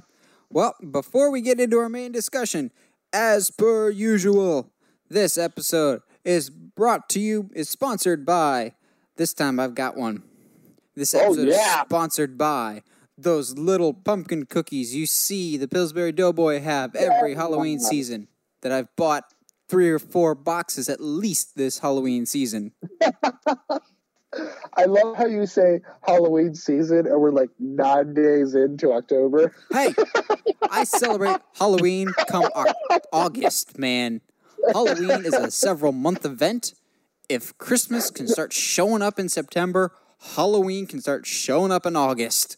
Well, before we get into our main discussion, as per usual, this episode is brought to you is sponsored by this time I've got one. This Oh, episode yeah. is sponsored by those little pumpkin cookies you see the Pillsbury Doughboy have every Halloween season that I've bought three or four boxes at least this Halloween season. I love how you say Halloween season and we're like nine days into October. Hey, I celebrate Halloween come August, man. Halloween is a several month event. If Christmas can start showing up in September, Halloween can start showing up in August.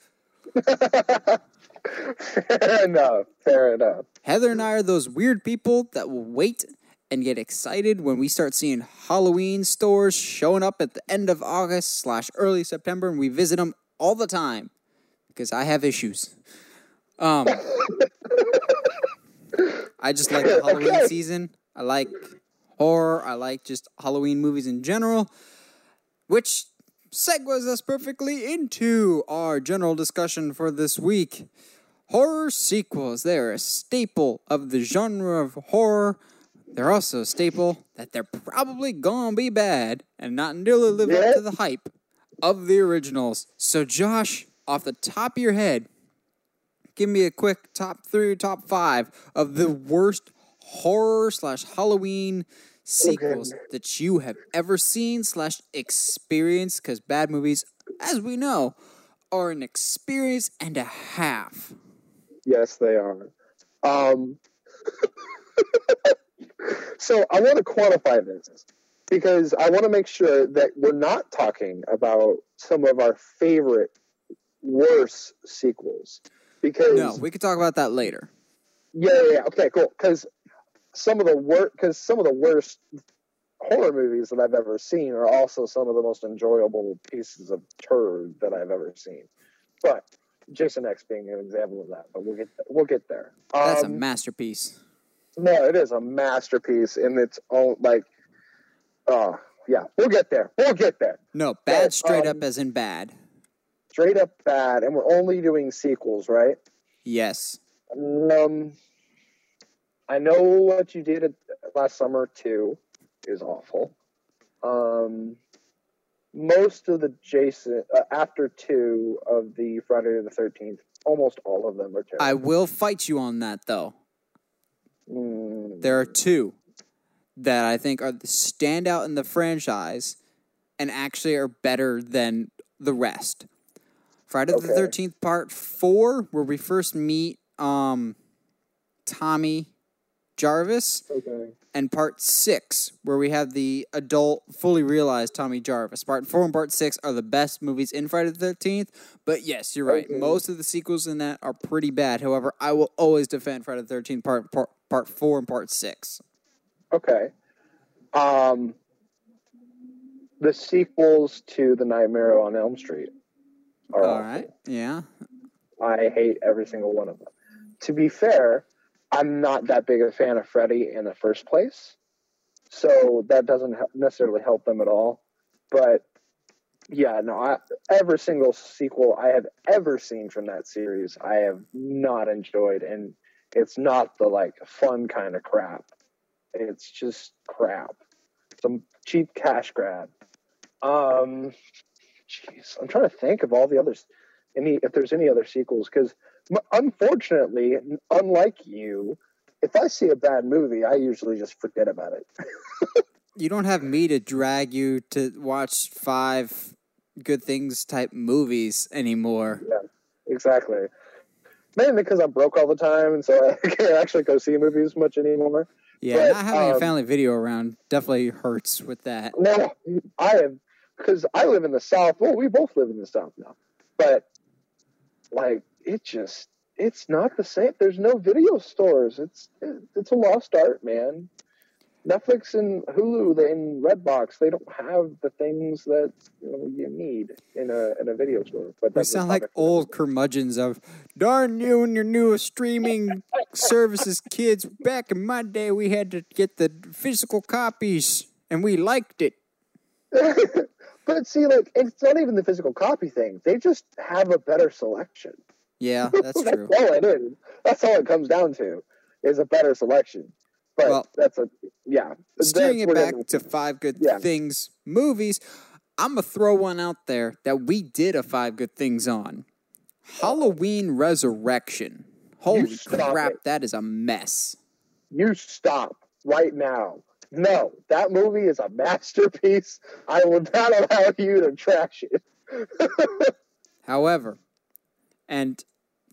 Fair enough. Fair enough. Heather and I are those weird people that will wait and get excited when we start seeing Halloween stores showing up at the end of August slash early September, and we visit them all the time because I have issues. Um, I just like the Halloween season. I like horror. I like just Halloween movies in general, which segues us perfectly into our general discussion for this week. Horror sequels. They're a staple of the genre of horror. They're also a staple that they're probably gonna be bad and not nearly live up to the hype of the originals. So, Josh, off the top of your head, give me a quick top three, top five of the worst horror slash Halloween sequels that you have ever seen slash experienced. Because bad movies, as we know, are an experience and a half. Yes, they are. Um, so I want to quantify this because I want to make sure that we're not talking about some of our favorite worst sequels. Because No, we could talk about that later. Yeah, yeah, yeah. Okay, cool. Because some of the worst, because some of the worst horror movies that I've ever seen are also some of the most enjoyable pieces of turd that I've ever seen. But Jason X being an example of that. But we'll get we'll get there. That's a Um, masterpiece. no, it is a masterpiece in its own. Like, oh yeah, we'll get there. We'll get there. No, bad straight um, up as in bad. Straight up bad, and we're only doing sequels, right? Yes. Um, I know what you did last summer too is awful. Um, most of the Jason uh, after two of the Friday the Thirteenth, almost all of them are terrible. I will fight you on that though. Mm, There are two that I think are the standout in the franchise and actually are better than the rest. Friday the Thirteenth Part Four, where we first meet um, Tommy Jarvis, okay. and Part Six, where we have the adult, fully realized Tommy Jarvis. Part Four and Part Six are the best movies in Friday the Thirteenth. But yes, you're right. Okay. Most of the sequels in that are pretty bad. However, I will always defend Friday the Thirteenth Part Part Part Four and Part Six. Okay. Um, the sequels to the Nightmare on Elm Street are All awful. right. Yeah. I hate every single one of them. To be fair, I'm not that big a fan of Freddy in the first place, so that doesn't necessarily help them at all. But yeah, no, I, every single sequel I have ever seen from that series, I have not enjoyed, and it's not the like fun kind of crap. It's just crap, some cheap cash grab. Um, jeez, I'm trying to think of all the others any if there's any other sequels because unfortunately unlike you if i see a bad movie i usually just forget about it. You don't have me to drag you to watch five good things type movies anymore. Yeah, exactly. Mainly because i'm broke all the time and so i can't actually go see movies much anymore. Yeah, But, not having a um, family video around definitely hurts with that. no i am because i live in the south. Well we both live in the south now. But like it just it's not the same. There's no video stores. It's it's a lost art man. Netflix and hulu they- and redbox they don't have the things that you, know, you need in a in a video store. But We sound like old curmudgeons of darn you and your new streaming services, kids. Back in my day, we had to get the physical copies, and we liked it. but see like it's not even the physical copy thing. They just have a better selection Yeah, that's true. all it is. That's all it comes down to is a better selection. But Well, that's a yeah. Steering it back to five good Yeah. things movies, I'm gonna throw one out there that we did a five good things on. Halloween Resurrection. Holy crap, it. that is a mess. You stop right now. No, that movie is a masterpiece. I will not allow you to trash it. However, and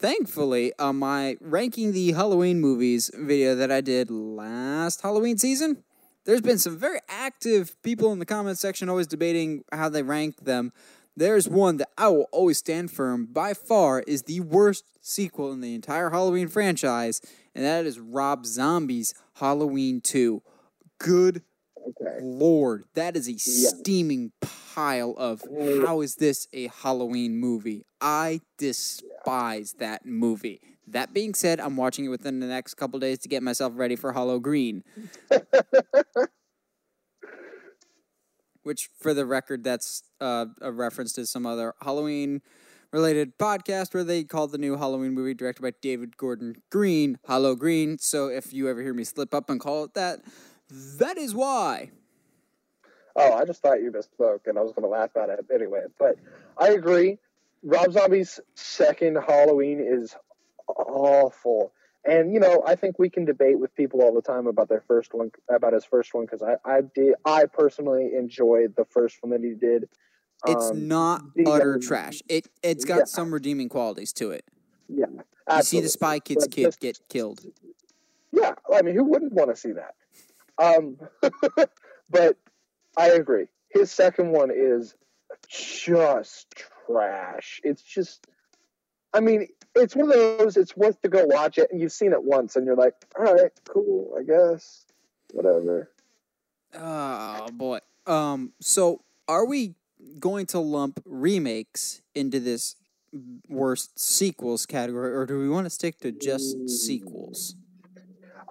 thankfully, on my ranking the Halloween movies video that I did last Halloween season, there's been some very active people in the comment section always debating how they rank them. There's one that I will always stand firm by far is the worst sequel in the entire Halloween franchise, and that is Rob Zombie's Halloween 2. Good Okay. Lord, that is a steaming pile of how is this a Halloween movie? I despise that movie. That being said, I'm watching it within the next couple days to get myself ready for Hollow Green. Which, for the record, that's uh, a reference to some other Halloween related podcast where they called the new Halloween movie directed by David Gordon Green Hollow Green. So if you ever hear me slip up and call it that, that is why. Oh, I just thought you misspoke, and I was going to laugh at it anyway. But I agree. Rob Zombie's second Halloween is awful, and you know I think we can debate with people all the time about their first one, about his first one, because I, I did, I personally enjoyed the first one that he did. It's Um, not utter trash. It it's got yeah. some redeeming qualities to it. Yeah, You see the Spy Kids But kid this- get killed. Yeah, I mean, who wouldn't want to see that? Um, but I agree. His second one is just trash. It's just, I mean, it's one of those. It's worth to go watch it, and you've seen it once, and you're like, all right, cool, I guess, whatever. Oh boy. Um. So are we going to lump remakes into this worst sequels category, or do we want to stick to just sequels?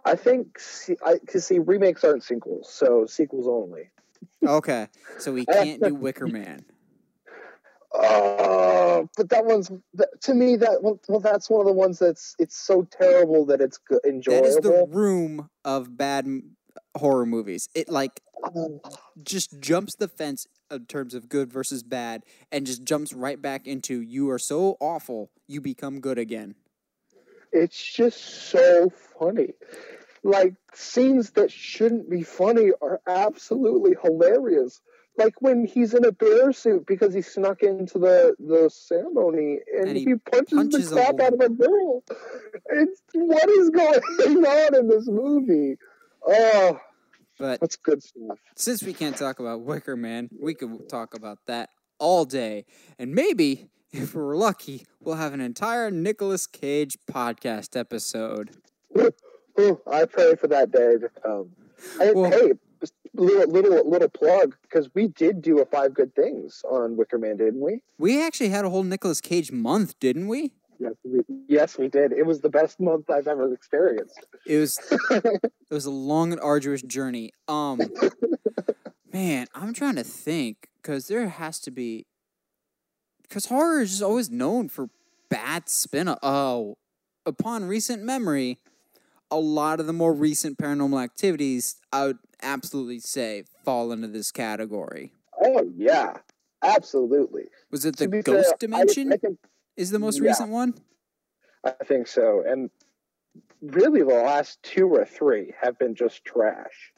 I think, I because see, remakes aren't sequels, so sequels only. Okay. So we can't do Wicker Man. Uh, but that one's to me that one, well, that's one of the ones that's it's so terrible that it's enjoyable. That is the room of bad horror movies. It like just jumps the fence in terms of good versus bad and just jumps right back into you are so awful you become good again it's just so funny. Like scenes that shouldn't be funny are absolutely hilarious. Like when he's in a bear suit because he snuck into the, the ceremony and, And he he, punches, punches the crap out of a girl. It's what is going on in this movie? Oh, but that's good stuff. since we can't talk about wicker man we could talk about that all day and maybe if we're lucky we'll have an entire Nicolas Cage podcast episode Ooh, I pray for that day to come. Well- hey, little little little plug because we did do a five good things on Wicker Man, didn't we? we actually had a whole Nicolas Cage month didn't we Yes, we, yes, we did. It was the best month I've ever experienced. It was it was a long and arduous journey. Um, man, I'm trying to think because there has to be because horror is just always known for bad spin. Oh, upon recent memory, a lot of the more recent paranormal activities, I would absolutely say, fall into this category. Oh yeah, absolutely. Was it the Ghost fair, Dimension? I, can- is the most yeah. recent one? I think so. And really, the last two or three have been just trash.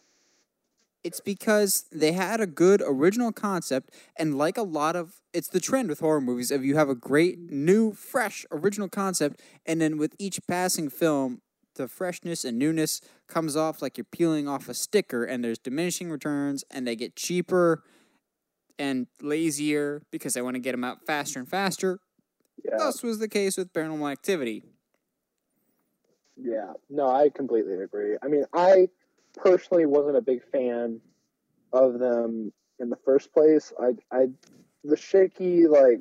It's because they had a good original concept, and like a lot of, it's the trend with horror movies of you have a great new, fresh original concept, and then with each passing film, the freshness and newness comes off like you're peeling off a sticker, and there's diminishing returns, and they get cheaper and lazier because they want to get them out faster and faster. Yeah, Thus was the case with Paranormal Activity. yeah. No, I completely agree. I mean, I personally wasn't a big fan of them in the first place. I, I, the shaky like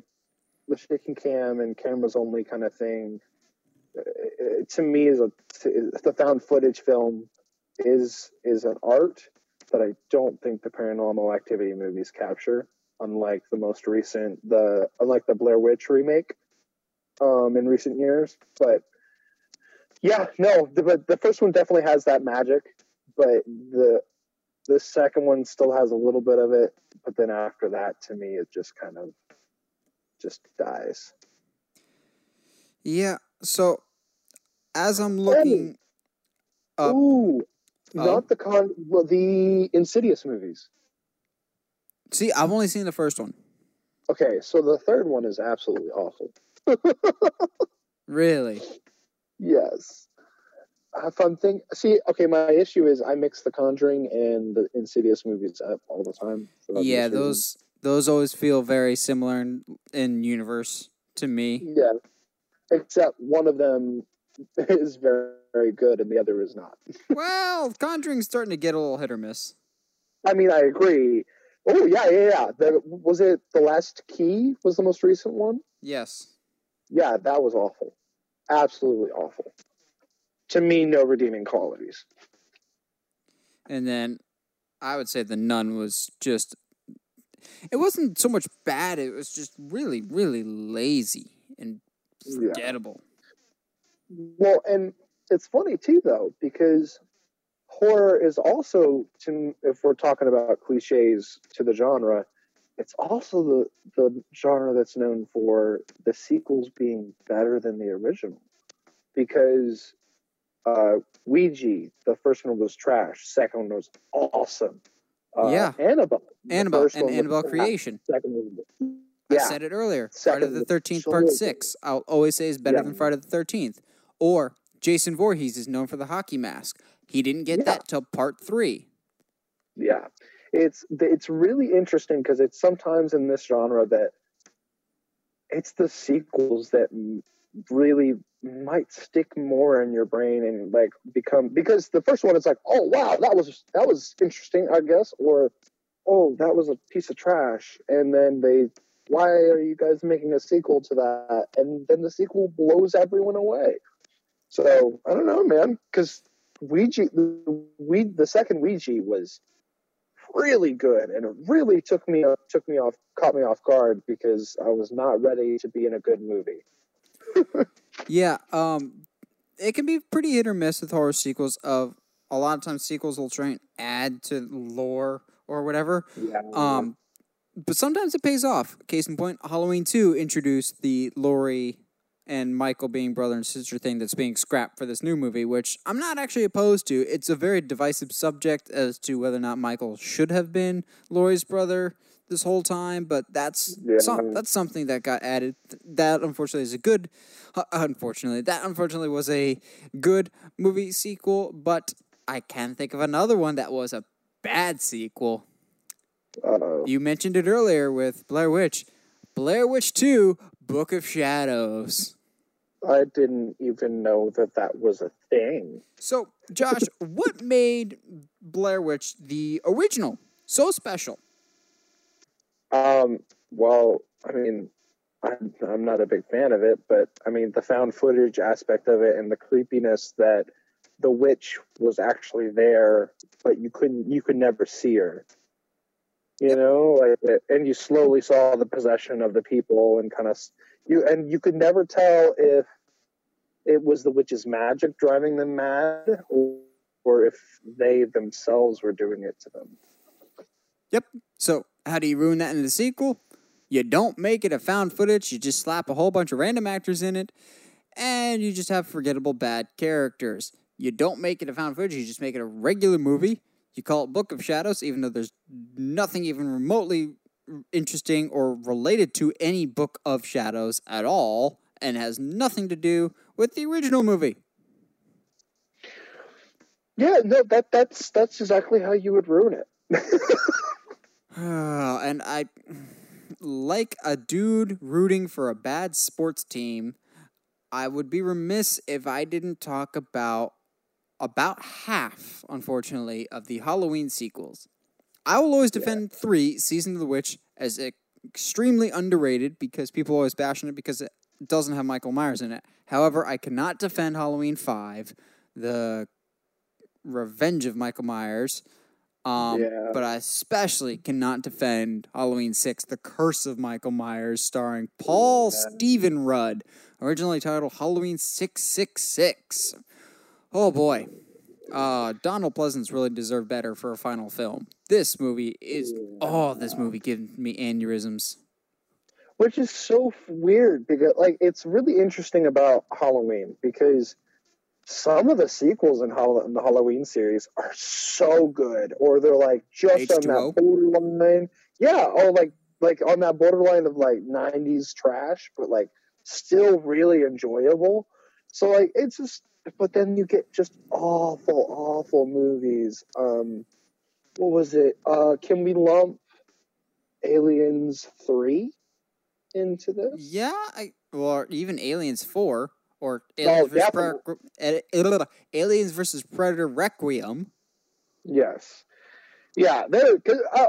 the shaking cam and cameras only kind of thing. uh, uh, To me, is a the found footage film is is an art that I don't think the paranormal activity movies capture. Unlike the most recent, the unlike the Blair Witch remake, um, in recent years. But yeah, no, the, but the first one definitely has that magic, but the the second one still has a little bit of it. But then after that, to me, it just kind of just dies. Yeah, so as I'm looking up, Ooh, Oh. not the con, well, the Insidious movies. see, I've only seen the first one. Okay, so the third one is absolutely awful. Really? Yes. If fun thing. see, okay, my issue is I mix the Conjuring and the Insidious movies up all the time. Yeah, those those always feel very similar in, in universe to me. Yeah, except one of them is very, very good and the other is not. well, Conjuring's starting to get a little hit or miss. I mean, I agree. Oh yeah, yeah, yeah. The, was it the Last Key? Was the most recent one? Yes. Yeah, that was awful. Absolutely awful. To me, no redeeming qualities. And then I would say the nun was just it wasn't so much bad, it was just really, really lazy and Yeah. forgettable. Well, and it's funny too, though, because horror is also, to, if we're talking about cliches to the genre, it's also the, the genre that's known for the sequels being better than the original. Because uh, Ouija, the first one was trash, second one was awesome. Uh, Yeah. Annabelle. Annabelle and Annabelle Creation. Second one was I said it earlier. Second Friday the Thirteenth Part. Six. I'll always say is better Yeah. than Friday the Thirteenth. Or Jason Voorhees is known for the hockey mask. He didn't get Yeah. that till part three. yeah it's it's really interesting because it's sometimes in this genre that it's the sequels that really might stick more in your brain and like become because the first one it's like oh wow that was that was interesting i guess or oh that was a piece of trash. And then they why are you guys making a sequel to that? And then the sequel blows everyone away. So i don't know man because ouija the, we, the second ouija was really good and it really took me took me off caught me off guard because I was not ready to be in a good movie. Yeah, um, it can be pretty hit or miss with horror sequels. Of a lot of times sequels will try and add to lore or whatever. Yeah. Um, but sometimes it pays off. Case in point, Halloween 2 introduced the Laurie and Michael being brother and sister thing that's being scrapped for this new movie, which I'm not actually opposed to. It's a very divisive subject as to whether or not Michael should have been Laurie's brother this whole time, but that's Yeah. some, that's something that got added. That unfortunately is a good uh, unfortunately that unfortunately was a good movie sequel, but I can think of another one that was a bad sequel. Uh-oh. You mentioned it earlier with Blair Witch. Blair Witch 2, Book of Shadows. I didn't even know that that was a thing. So, Josh, what made Blair Witch the original so special? Um, well, I mean, I'm, I'm not a big fan of it, but I mean, the found footage aspect of it and the creepiness that the witch was actually there, but you couldn't, you could never see her. You know, like, and you slowly saw the possession of the people and kind of you, and you could never tell if it was the witch's magic driving them mad or, or if they themselves were doing it to them. Yep. So, how do you ruin that in the sequel? You don't make it a found footage, you just slap a whole bunch of random actors in it, and you just have forgettable bad characters. You don't make it a found footage, you just make it a regular movie. You call it Book of Shadows, even though there's nothing even remotely interesting or related to any Book of Shadows at all, and has nothing to do with the original movie. Yeah, no, that that's that's exactly how you would ruin it. and I, like a dude rooting for a bad sports team, I would be remiss if I didn't talk about about half, unfortunately, of the Halloween sequels. I will always defend three, Season of the Witch, as extremely underrated because people always bash on it because it doesn't have Michael Myers in it. However, I cannot defend Halloween 5, the Revenge of Michael Myers. Um, Yeah. But I especially cannot defend Halloween 6, The Curse of Michael Myers, starring Paul Stephen Rudd, originally titled Halloween 666. Oh boy. Uh, Donald Pleasence really deserved better for a final film. This movie is, oh, this movie gives me aneurysms. which is so weird because like it's really interesting about Halloween because some of the sequels in, Hall- in the Halloween series are so good, or they're like just on H2O? that borderline. Yeah, oh, like like on that borderline of like '90s trash, but like still really enjoyable. So like it's just, but then you get just awful, awful movies. Um, what was it? Uh, can we lump Aliens three into this? Yeah, I, or even Aliens 4, or Oh, Aliens, versus, definitely. Pre- eh, Aliens versus Predator Requiem. Yes. Yeah, there. Cause, uh,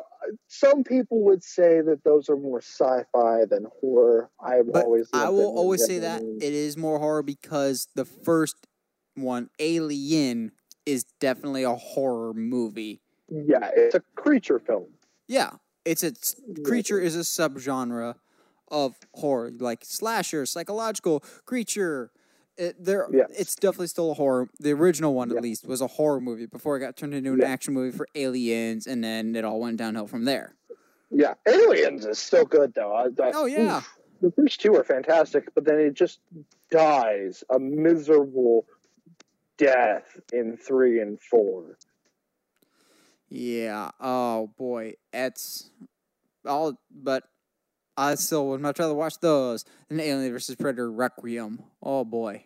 some people would say that those are more sci-fi than horror. I've But always. I will always say that it is more horror because the first one, Alien, is definitely a horror movie. Yeah, it's a creature film. Yeah, it's a creature is a subgenre of horror, like slasher, psychological creature. It, there, Yes. it's definitely still a horror. The original one, at least, was a horror movie before it got turned into an action movie for Aliens, and then it all went downhill from there. Yeah, Aliens is still good though. I, I, Oh yeah, oof. the first two are fantastic, but then it just dies a miserable death in three and four. yeah. Oh boy, it's all. But I still would much rather watch those than Alien versus Predator Requiem. Oh boy.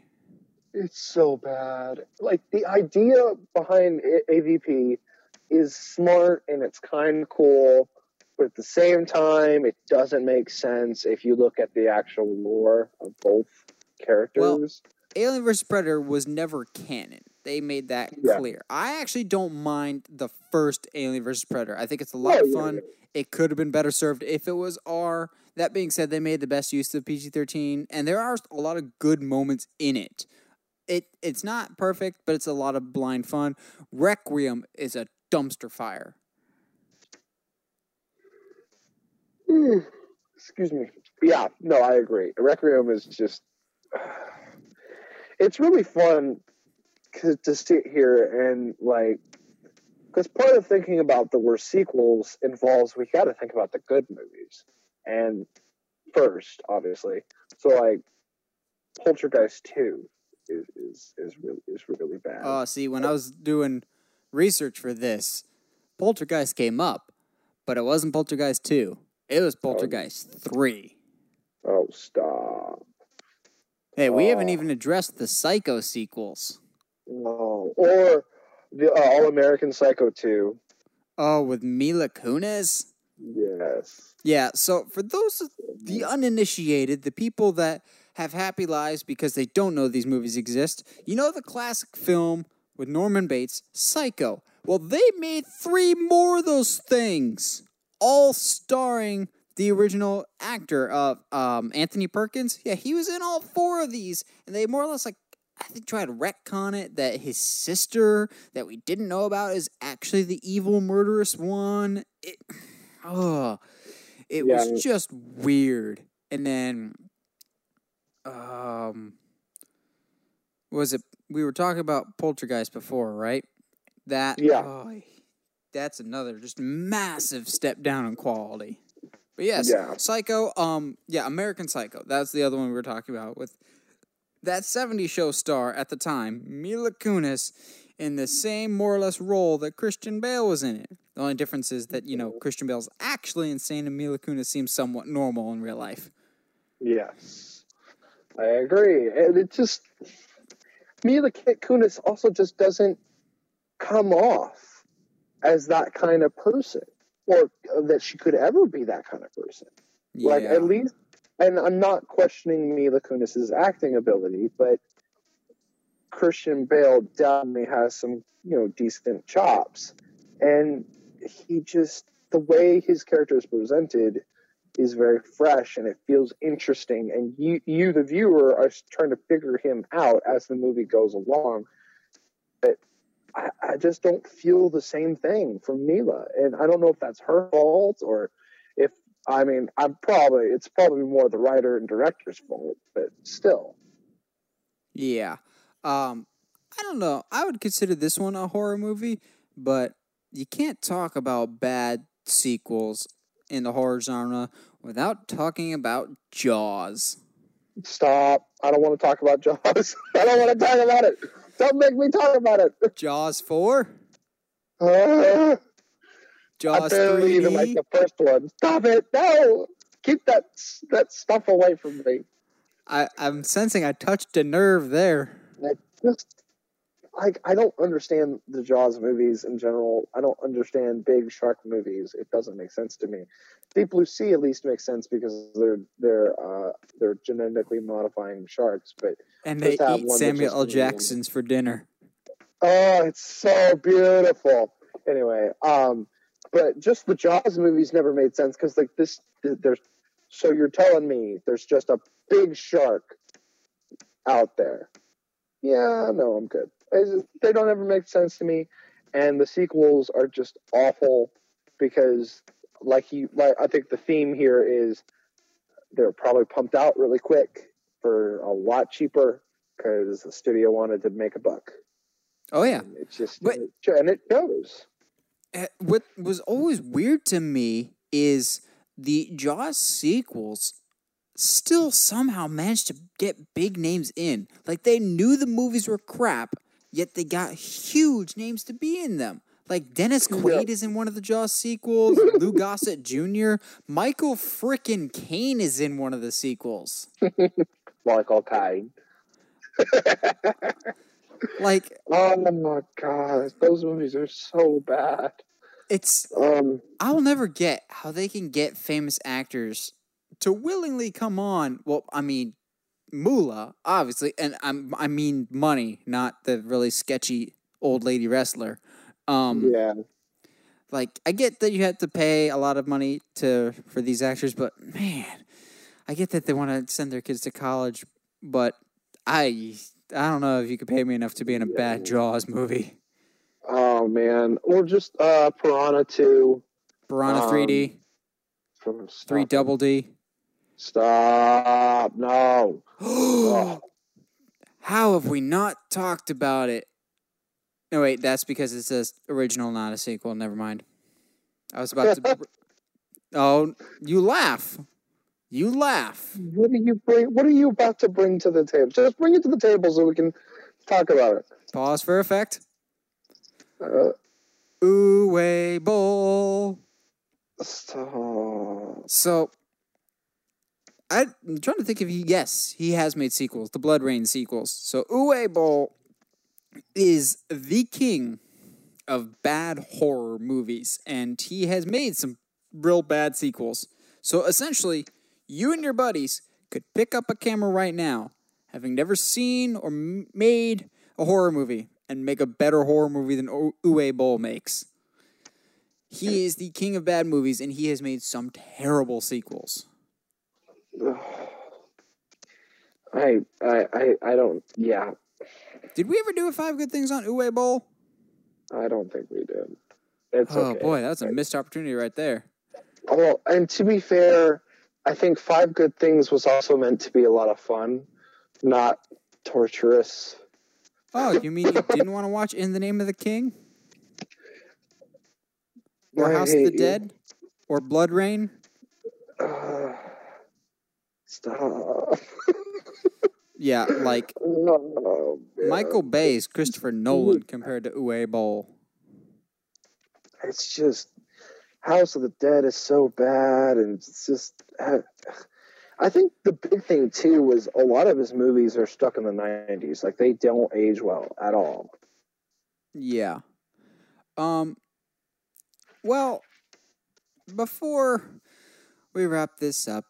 It's so bad. Like the idea behind A- AVP is smart and it's kind of cool, but at the same time, it doesn't make sense if you look at the actual lore of both characters. Alien vs. Predator was never canon. They made that Yeah. clear. I actually don't mind the first Alien vs. Predator. I think it's a lot Oh, of yeah, fun. It could have been better served if it was R. That being said, they made the best use of PG 13, and there are a lot of good moments in it. It It's not perfect, but it's a lot of blind fun. Requiem is a dumpster fire. Hmm. Excuse me. Yeah, no, I agree. Requiem is just. It's really fun to, to sit here and like, because part of thinking about the worst sequels involves we got to think about the good movies, and first, obviously. So like, Poltergeist two is is is really is really bad. Oh, see, when I was doing research for this, Poltergeist came up, but it wasn't Poltergeist 2. It was oh. Poltergeist 3. oh, stop! Hey, we haven't Oh. even addressed the Psycho sequels. No, or the uh, All American Psycho two. Oh, with Mila Kunis? Yes. Yeah, so for those the uninitiated, the people that have happy lives because they don't know these movies exist, you know the classic film with Norman Bates, Psycho. Well, they made three more of those things, all starring the original actor of um, Anthony Perkins. Yeah, he was in all four of these, and they more or less like I think tried to retcon it that his sister that we didn't know about is actually the evil murderous one. It, oh, it Yeah. was just weird. And then, um, was it? We were talking about Poltergeist before, right? That Yeah. oh, that's another just massive step down in quality. But yes, Yeah. Psycho. Um, yeah, American Psycho. That's the other one we were talking about with that 70 show star at the time, Mila Kunis, in the same more or less role that Christian Bale was in it. The only difference is that, you know, Christian Bale's actually insane and Mila Kunis seems somewhat normal in real life. Yes, I agree. And it just Mila Kunis also just doesn't come off as that kind of person, or that she could ever be that kind of person. Yeah. Like at least, and I'm not questioning Mila Kunis's acting ability, but Christian Bale definitely has some, you know, decent chops, and he just the way his character is presented is very fresh and it feels interesting and you you the viewer are trying to figure him out as the movie goes along but I, I just don't feel the same thing from Mila and I don't know if that's her fault or if I mean I'm probably it's probably more the writer and director's fault but still Yeah. Um, I don't know. I would consider this one a horror movie, but you can't talk about bad sequels in the horror genre without talking about Jaws. stop I don't want to talk about Jaws I don't want to talk about it don't make me talk about it Jaws 4? Ah. I Jaws barely 3D? like the first one. Stop it! No, keep that that stuff away from me. I, I'm sensing I touched a nerve there. I just like I don't understand the Jaws movies in general. I don't understand big shark movies. It doesn't make sense to me. Deep Blue Sea at least makes sense because they're they're uh, they're genetically modifying sharks. But And they eat Samuel L. Jackson's for dinner. oh, it's so beautiful. Anyway, um, but just the Jaws movies never made sense because like this, there's so you're telling me there's just a big shark out there. Yeah, no, I'm good. Just- they don't ever make sense to me, and the sequels are just awful because, like he, like I think the theme here is they're probably pumped out really quick for a lot cheaper because the studio wanted to make a buck. Oh, yeah. And It's just But- and it goes. Uh, what was always weird to me is the Jaws sequels still somehow managed to get big names in. Like they knew the movies were crap, yet they got huge names to be in them. Like Dennis Quaid is in one of the Jaws sequels. Lou Gossett Jr. Michael frickin' Caine is in one of the sequels. Like all kind. Like Oh my god, those movies are so bad. it's Um, I'll never get how they can get famous actors to willingly come on. Well, I mean, Moolah, obviously, and I'm I mean money, not the really sketchy old lady wrestler. Um, yeah, like I get that you have to pay a lot of money to for these actors, but man, I get that they want to send their kids to college, but I I don't know if you could pay me enough to be in a bad Jaws movie. Oh man, or just uh, Piranha Two. Piranha Um, 3D, From three stop, double D. Stop! No. Oh, How have we not talked about it? No, wait, that's because it's says original, not a sequel. Never mind. I was about to. oh, you laugh. You laugh. What are you bring? What are you about to bring to the table? Just bring it to the table so we can talk about it. Pause for effect. Uh, Uwe Boll. stop. So, I'm trying to think if he. Yes, he has made sequels, the BloodRayne sequels. So, Uwe Boll is the king of bad horror movies, and he has made some real bad sequels. So, essentially, you and your buddies could pick up a camera right now, having never seen or made a horror movie, and make a better horror movie than Uwe Boll makes. He is the king of bad movies, and he has made some terrible sequels. I, I, I, I don't. Yeah, Did we ever do a five good things on Uwe Boll? I don't think we did. It's Oh okay. boy, that's a missed opportunity right there. Well, and to be fair, I think Five Good Things was also meant to be a lot of fun, not torturous. Oh, you mean you didn't want to watch In the Name of the King? Or I House of the you. Dead? Or BloodRayne? Uh, stop. Yeah, like. Michael Bay is Christopher Nolan compared to Uwe Boll. It's just House of the Dead is so bad, and it's just. I think the big thing too was a lot of his movies are stuck in the '90s. Like they don't age well at all. Yeah. Um well, before we wrap this up,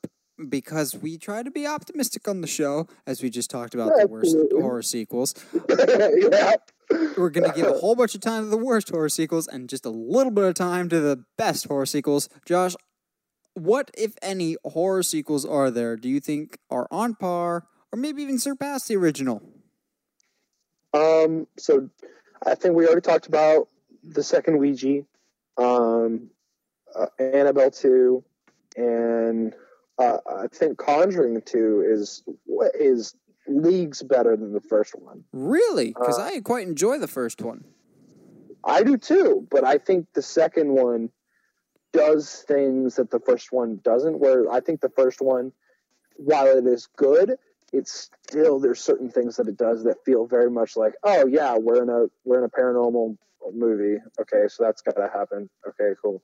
because we try to be optimistic on the show, as we just talked about the worst Absolutely. horror sequels, yeah. we're going to give a whole bunch of time to the worst horror sequels and just a little bit of time to the best horror sequels. Josh, what, if any, horror sequels are there do you think are on par or maybe even surpass the original? Um, so I think we already talked about the second Ouija, um, uh, Annabelle 2, and uh, I think Conjuring 2 is is leagues better than the first one. Really? Because Uh, I quite enjoy the first one. I do too, but I think the second one does things that the first one doesn't. Where I think the first one, while it is good, it's still there's certain things that it does that feel very much like, oh yeah, we're in a we're in a paranormal movie. Okay, so that's gotta happen. Okay, cool.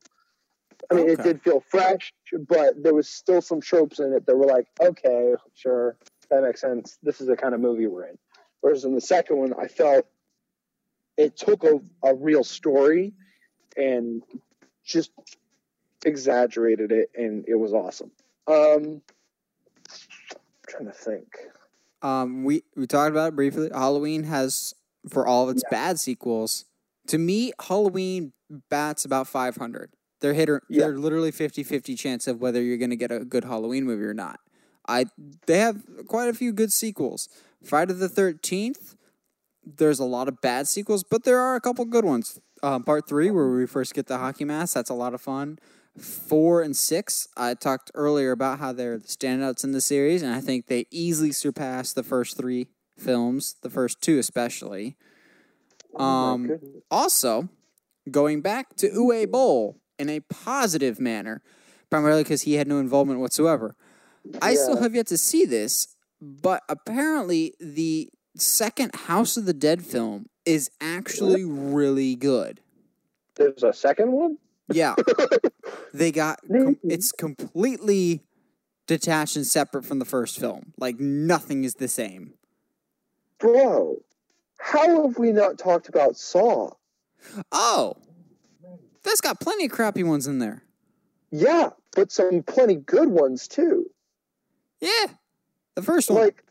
I mean, it did feel fresh, but there was still some tropes in it that were like, okay, sure, that makes sense. This is the kind of movie we're in. Whereas in the second one, I felt it took a, a real story and just exaggerated it, and it was awesome. Um, I'm trying to think. Um, we we talked about it briefly. Halloween has, for all of its bad sequels, to me, Halloween bats about five hundred. They're hit or Yeah. they're literally 50-50 chance of whether you're going to get a good Halloween movie or not. I they have quite a few good sequels. Friday the Thirteenth, there's a lot of bad sequels, but there are a couple good ones. Um, part three, where we first get the hockey mask, that's a lot of fun. Four and six, I talked earlier about how they're the standouts in the series, and I think they easily surpass the first three films, the first two especially. Oh Um, goodness. also, going back to Uwe Boll in a positive manner, primarily because he had no involvement whatsoever. I still have yet to see this, but apparently the second House of the Dead film is actually really good. There's a second one. Yeah. they got com- it's completely detached and separate from the first film. Like nothing is the same. Bro, how have we not talked about Saw? Oh. That's got plenty of crappy ones in there. Yeah, but some plenty good ones too. Yeah. The first one. Like,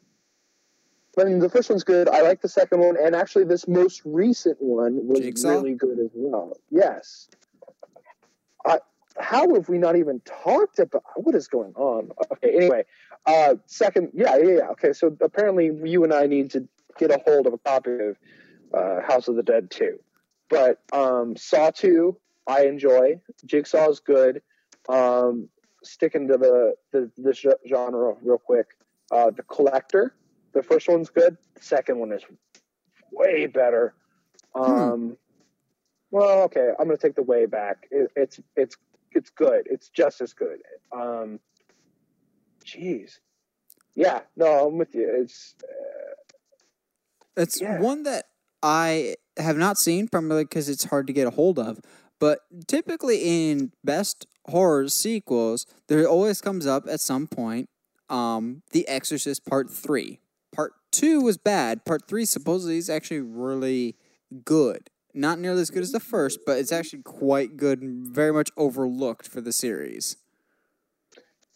I mean, the first one's good. I like the second one, and actually, this most recent one was Jigsaw? really good as well. Yes. I, how have we not even talked about what is going on? Okay, anyway, uh, second, yeah, yeah, yeah. Okay, so apparently, you and I need to get a hold of a copy of uh, House of the Dead 2. But um, Saw 2, I enjoy. Jigsaw is good. Um, sticking to the, the this genre real quick. Uh, the Collector, the first one's good. The second one is way better. Um, well, okay, I'm gonna take the way back. It, it's it's it's good. It's just as good. Um, jeez, yeah, no, I'm with you. It's It's Yeah. one that I have not seen, primarily because it's hard to get a hold of. But typically in best horror sequels, there always comes up at some point um, The Exorcist Part 3. Part 2 was bad. Part 3 supposedly is actually really good. Not nearly as good as the first, but it's actually quite good and very much overlooked for the series.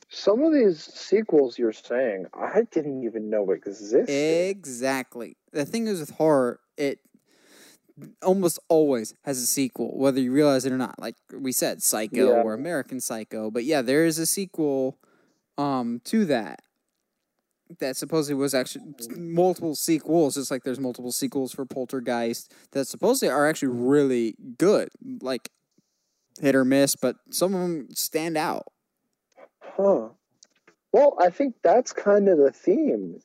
some of these sequels you're saying I didn't even know existed. Exactly. The thing is with horror, it almost always has a sequel, whether you realize it or not. Like we said, Psycho Yeah. or American Psycho. But yeah, there is a sequel um to that. That supposedly was actually multiple sequels, just like there's multiple sequels for Poltergeist that supposedly are actually really good. Like hit or miss, but some of them stand out. Huh. Well, I think that's kind of the theme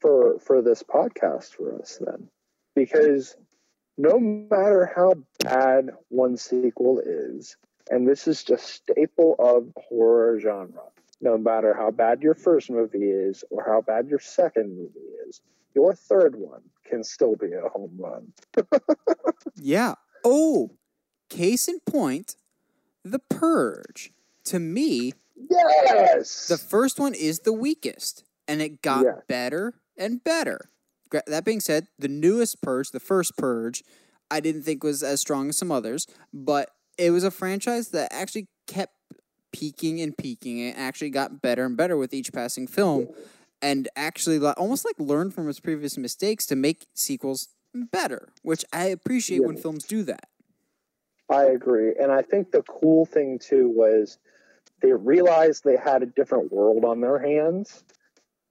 for for this podcast for us then. Because no matter how bad one sequel is, and this is just staple of horror genre, no matter how bad your first movie is or how bad your second movie is, your third one can still be a home run. Yeah. Oh, case in point, The Purge. To me, Yes. the first one is the weakest, and it got Yeah. better and better. That being said, the newest Purge, the first Purge, I didn't think was as strong as some others, but it was a franchise that actually kept peaking and peaking and actually got better and better with each passing film and actually almost like learned from its previous mistakes to make sequels better, which I appreciate when films do that. I agree. And I think the cool thing too was they realized they had a different world on their hands.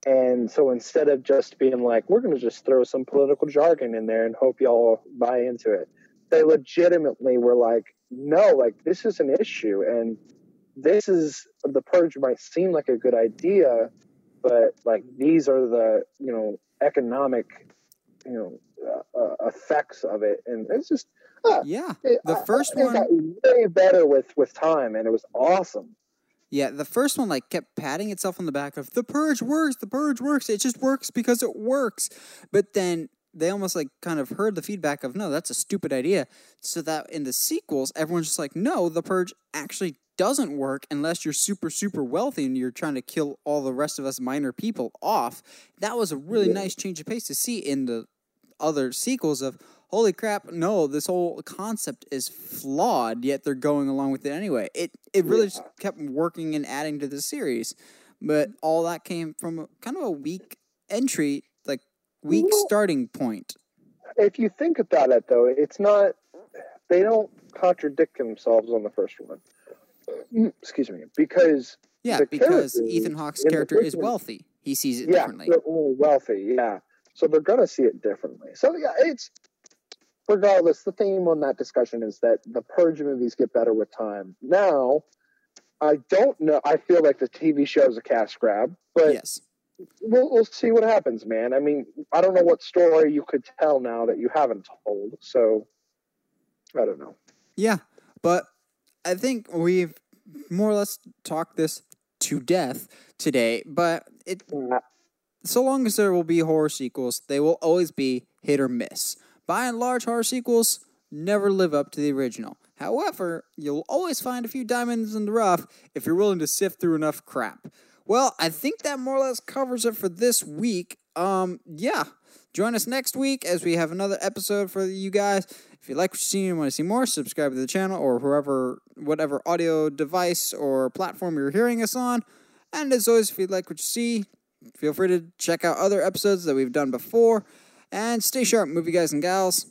And so instead of just being like, we're going to just throw some political jargon in there and hope y'all buy into it, they legitimately were like, no, like this is an issue. And this is the purge might seem like a good idea, but like these are the, you know, economic, you know, uh, uh, effects of it. And it's just, ah, Yeah. The first I- it one- got way better with with time, and it was awesome. Yeah, the first one like kept patting itself on the back of the purge works, the purge works. It just works because it works. But then they almost like kind of heard the feedback of no, that's a stupid idea. So that in the sequels, everyone's just like, no, the purge actually doesn't work unless you're super super wealthy and you're trying to kill all the rest of us minor people off. That was a really nice change of pace to see in the other sequels of holy crap no this whole concept is flawed yet they're going along with it anyway it it really just kept working and adding to the series but all that came from kind of a weak entry like weak Well- starting point If you think about it, though, it's not. They don't contradict themselves on the first one. Mm, Excuse me, because yeah because ethan hawke's character is wealthy he sees it yeah, differently they're all wealthy, yeah. So they're gonna see it differently. So yeah, it's regardless. The theme on that discussion is that the purge movies get better with time. Now, I don't know. I feel like the TV show is a cash grab, but yes we'll, we'll see what happens, man. I mean, I don't know what story you could tell now that you haven't told. So, I don't know. Yeah, but I think we've more or less talked this to death today. But it, so long as there will be horror sequels, they will always be hit or miss. By and large, horror sequels never live up to the original. However, you'll always find a few diamonds in the rough if you're willing to sift through enough crap. Well, I think that more or less covers it for this week. Um, yeah. Join us next week as we have another episode for you guys. If you like what you see and want to see more, subscribe to the channel or whoever, whatever audio device or platform you're hearing us on. And as always, if you like what you see, feel free to check out other episodes that we've done before. And stay sharp, movie guys and gals.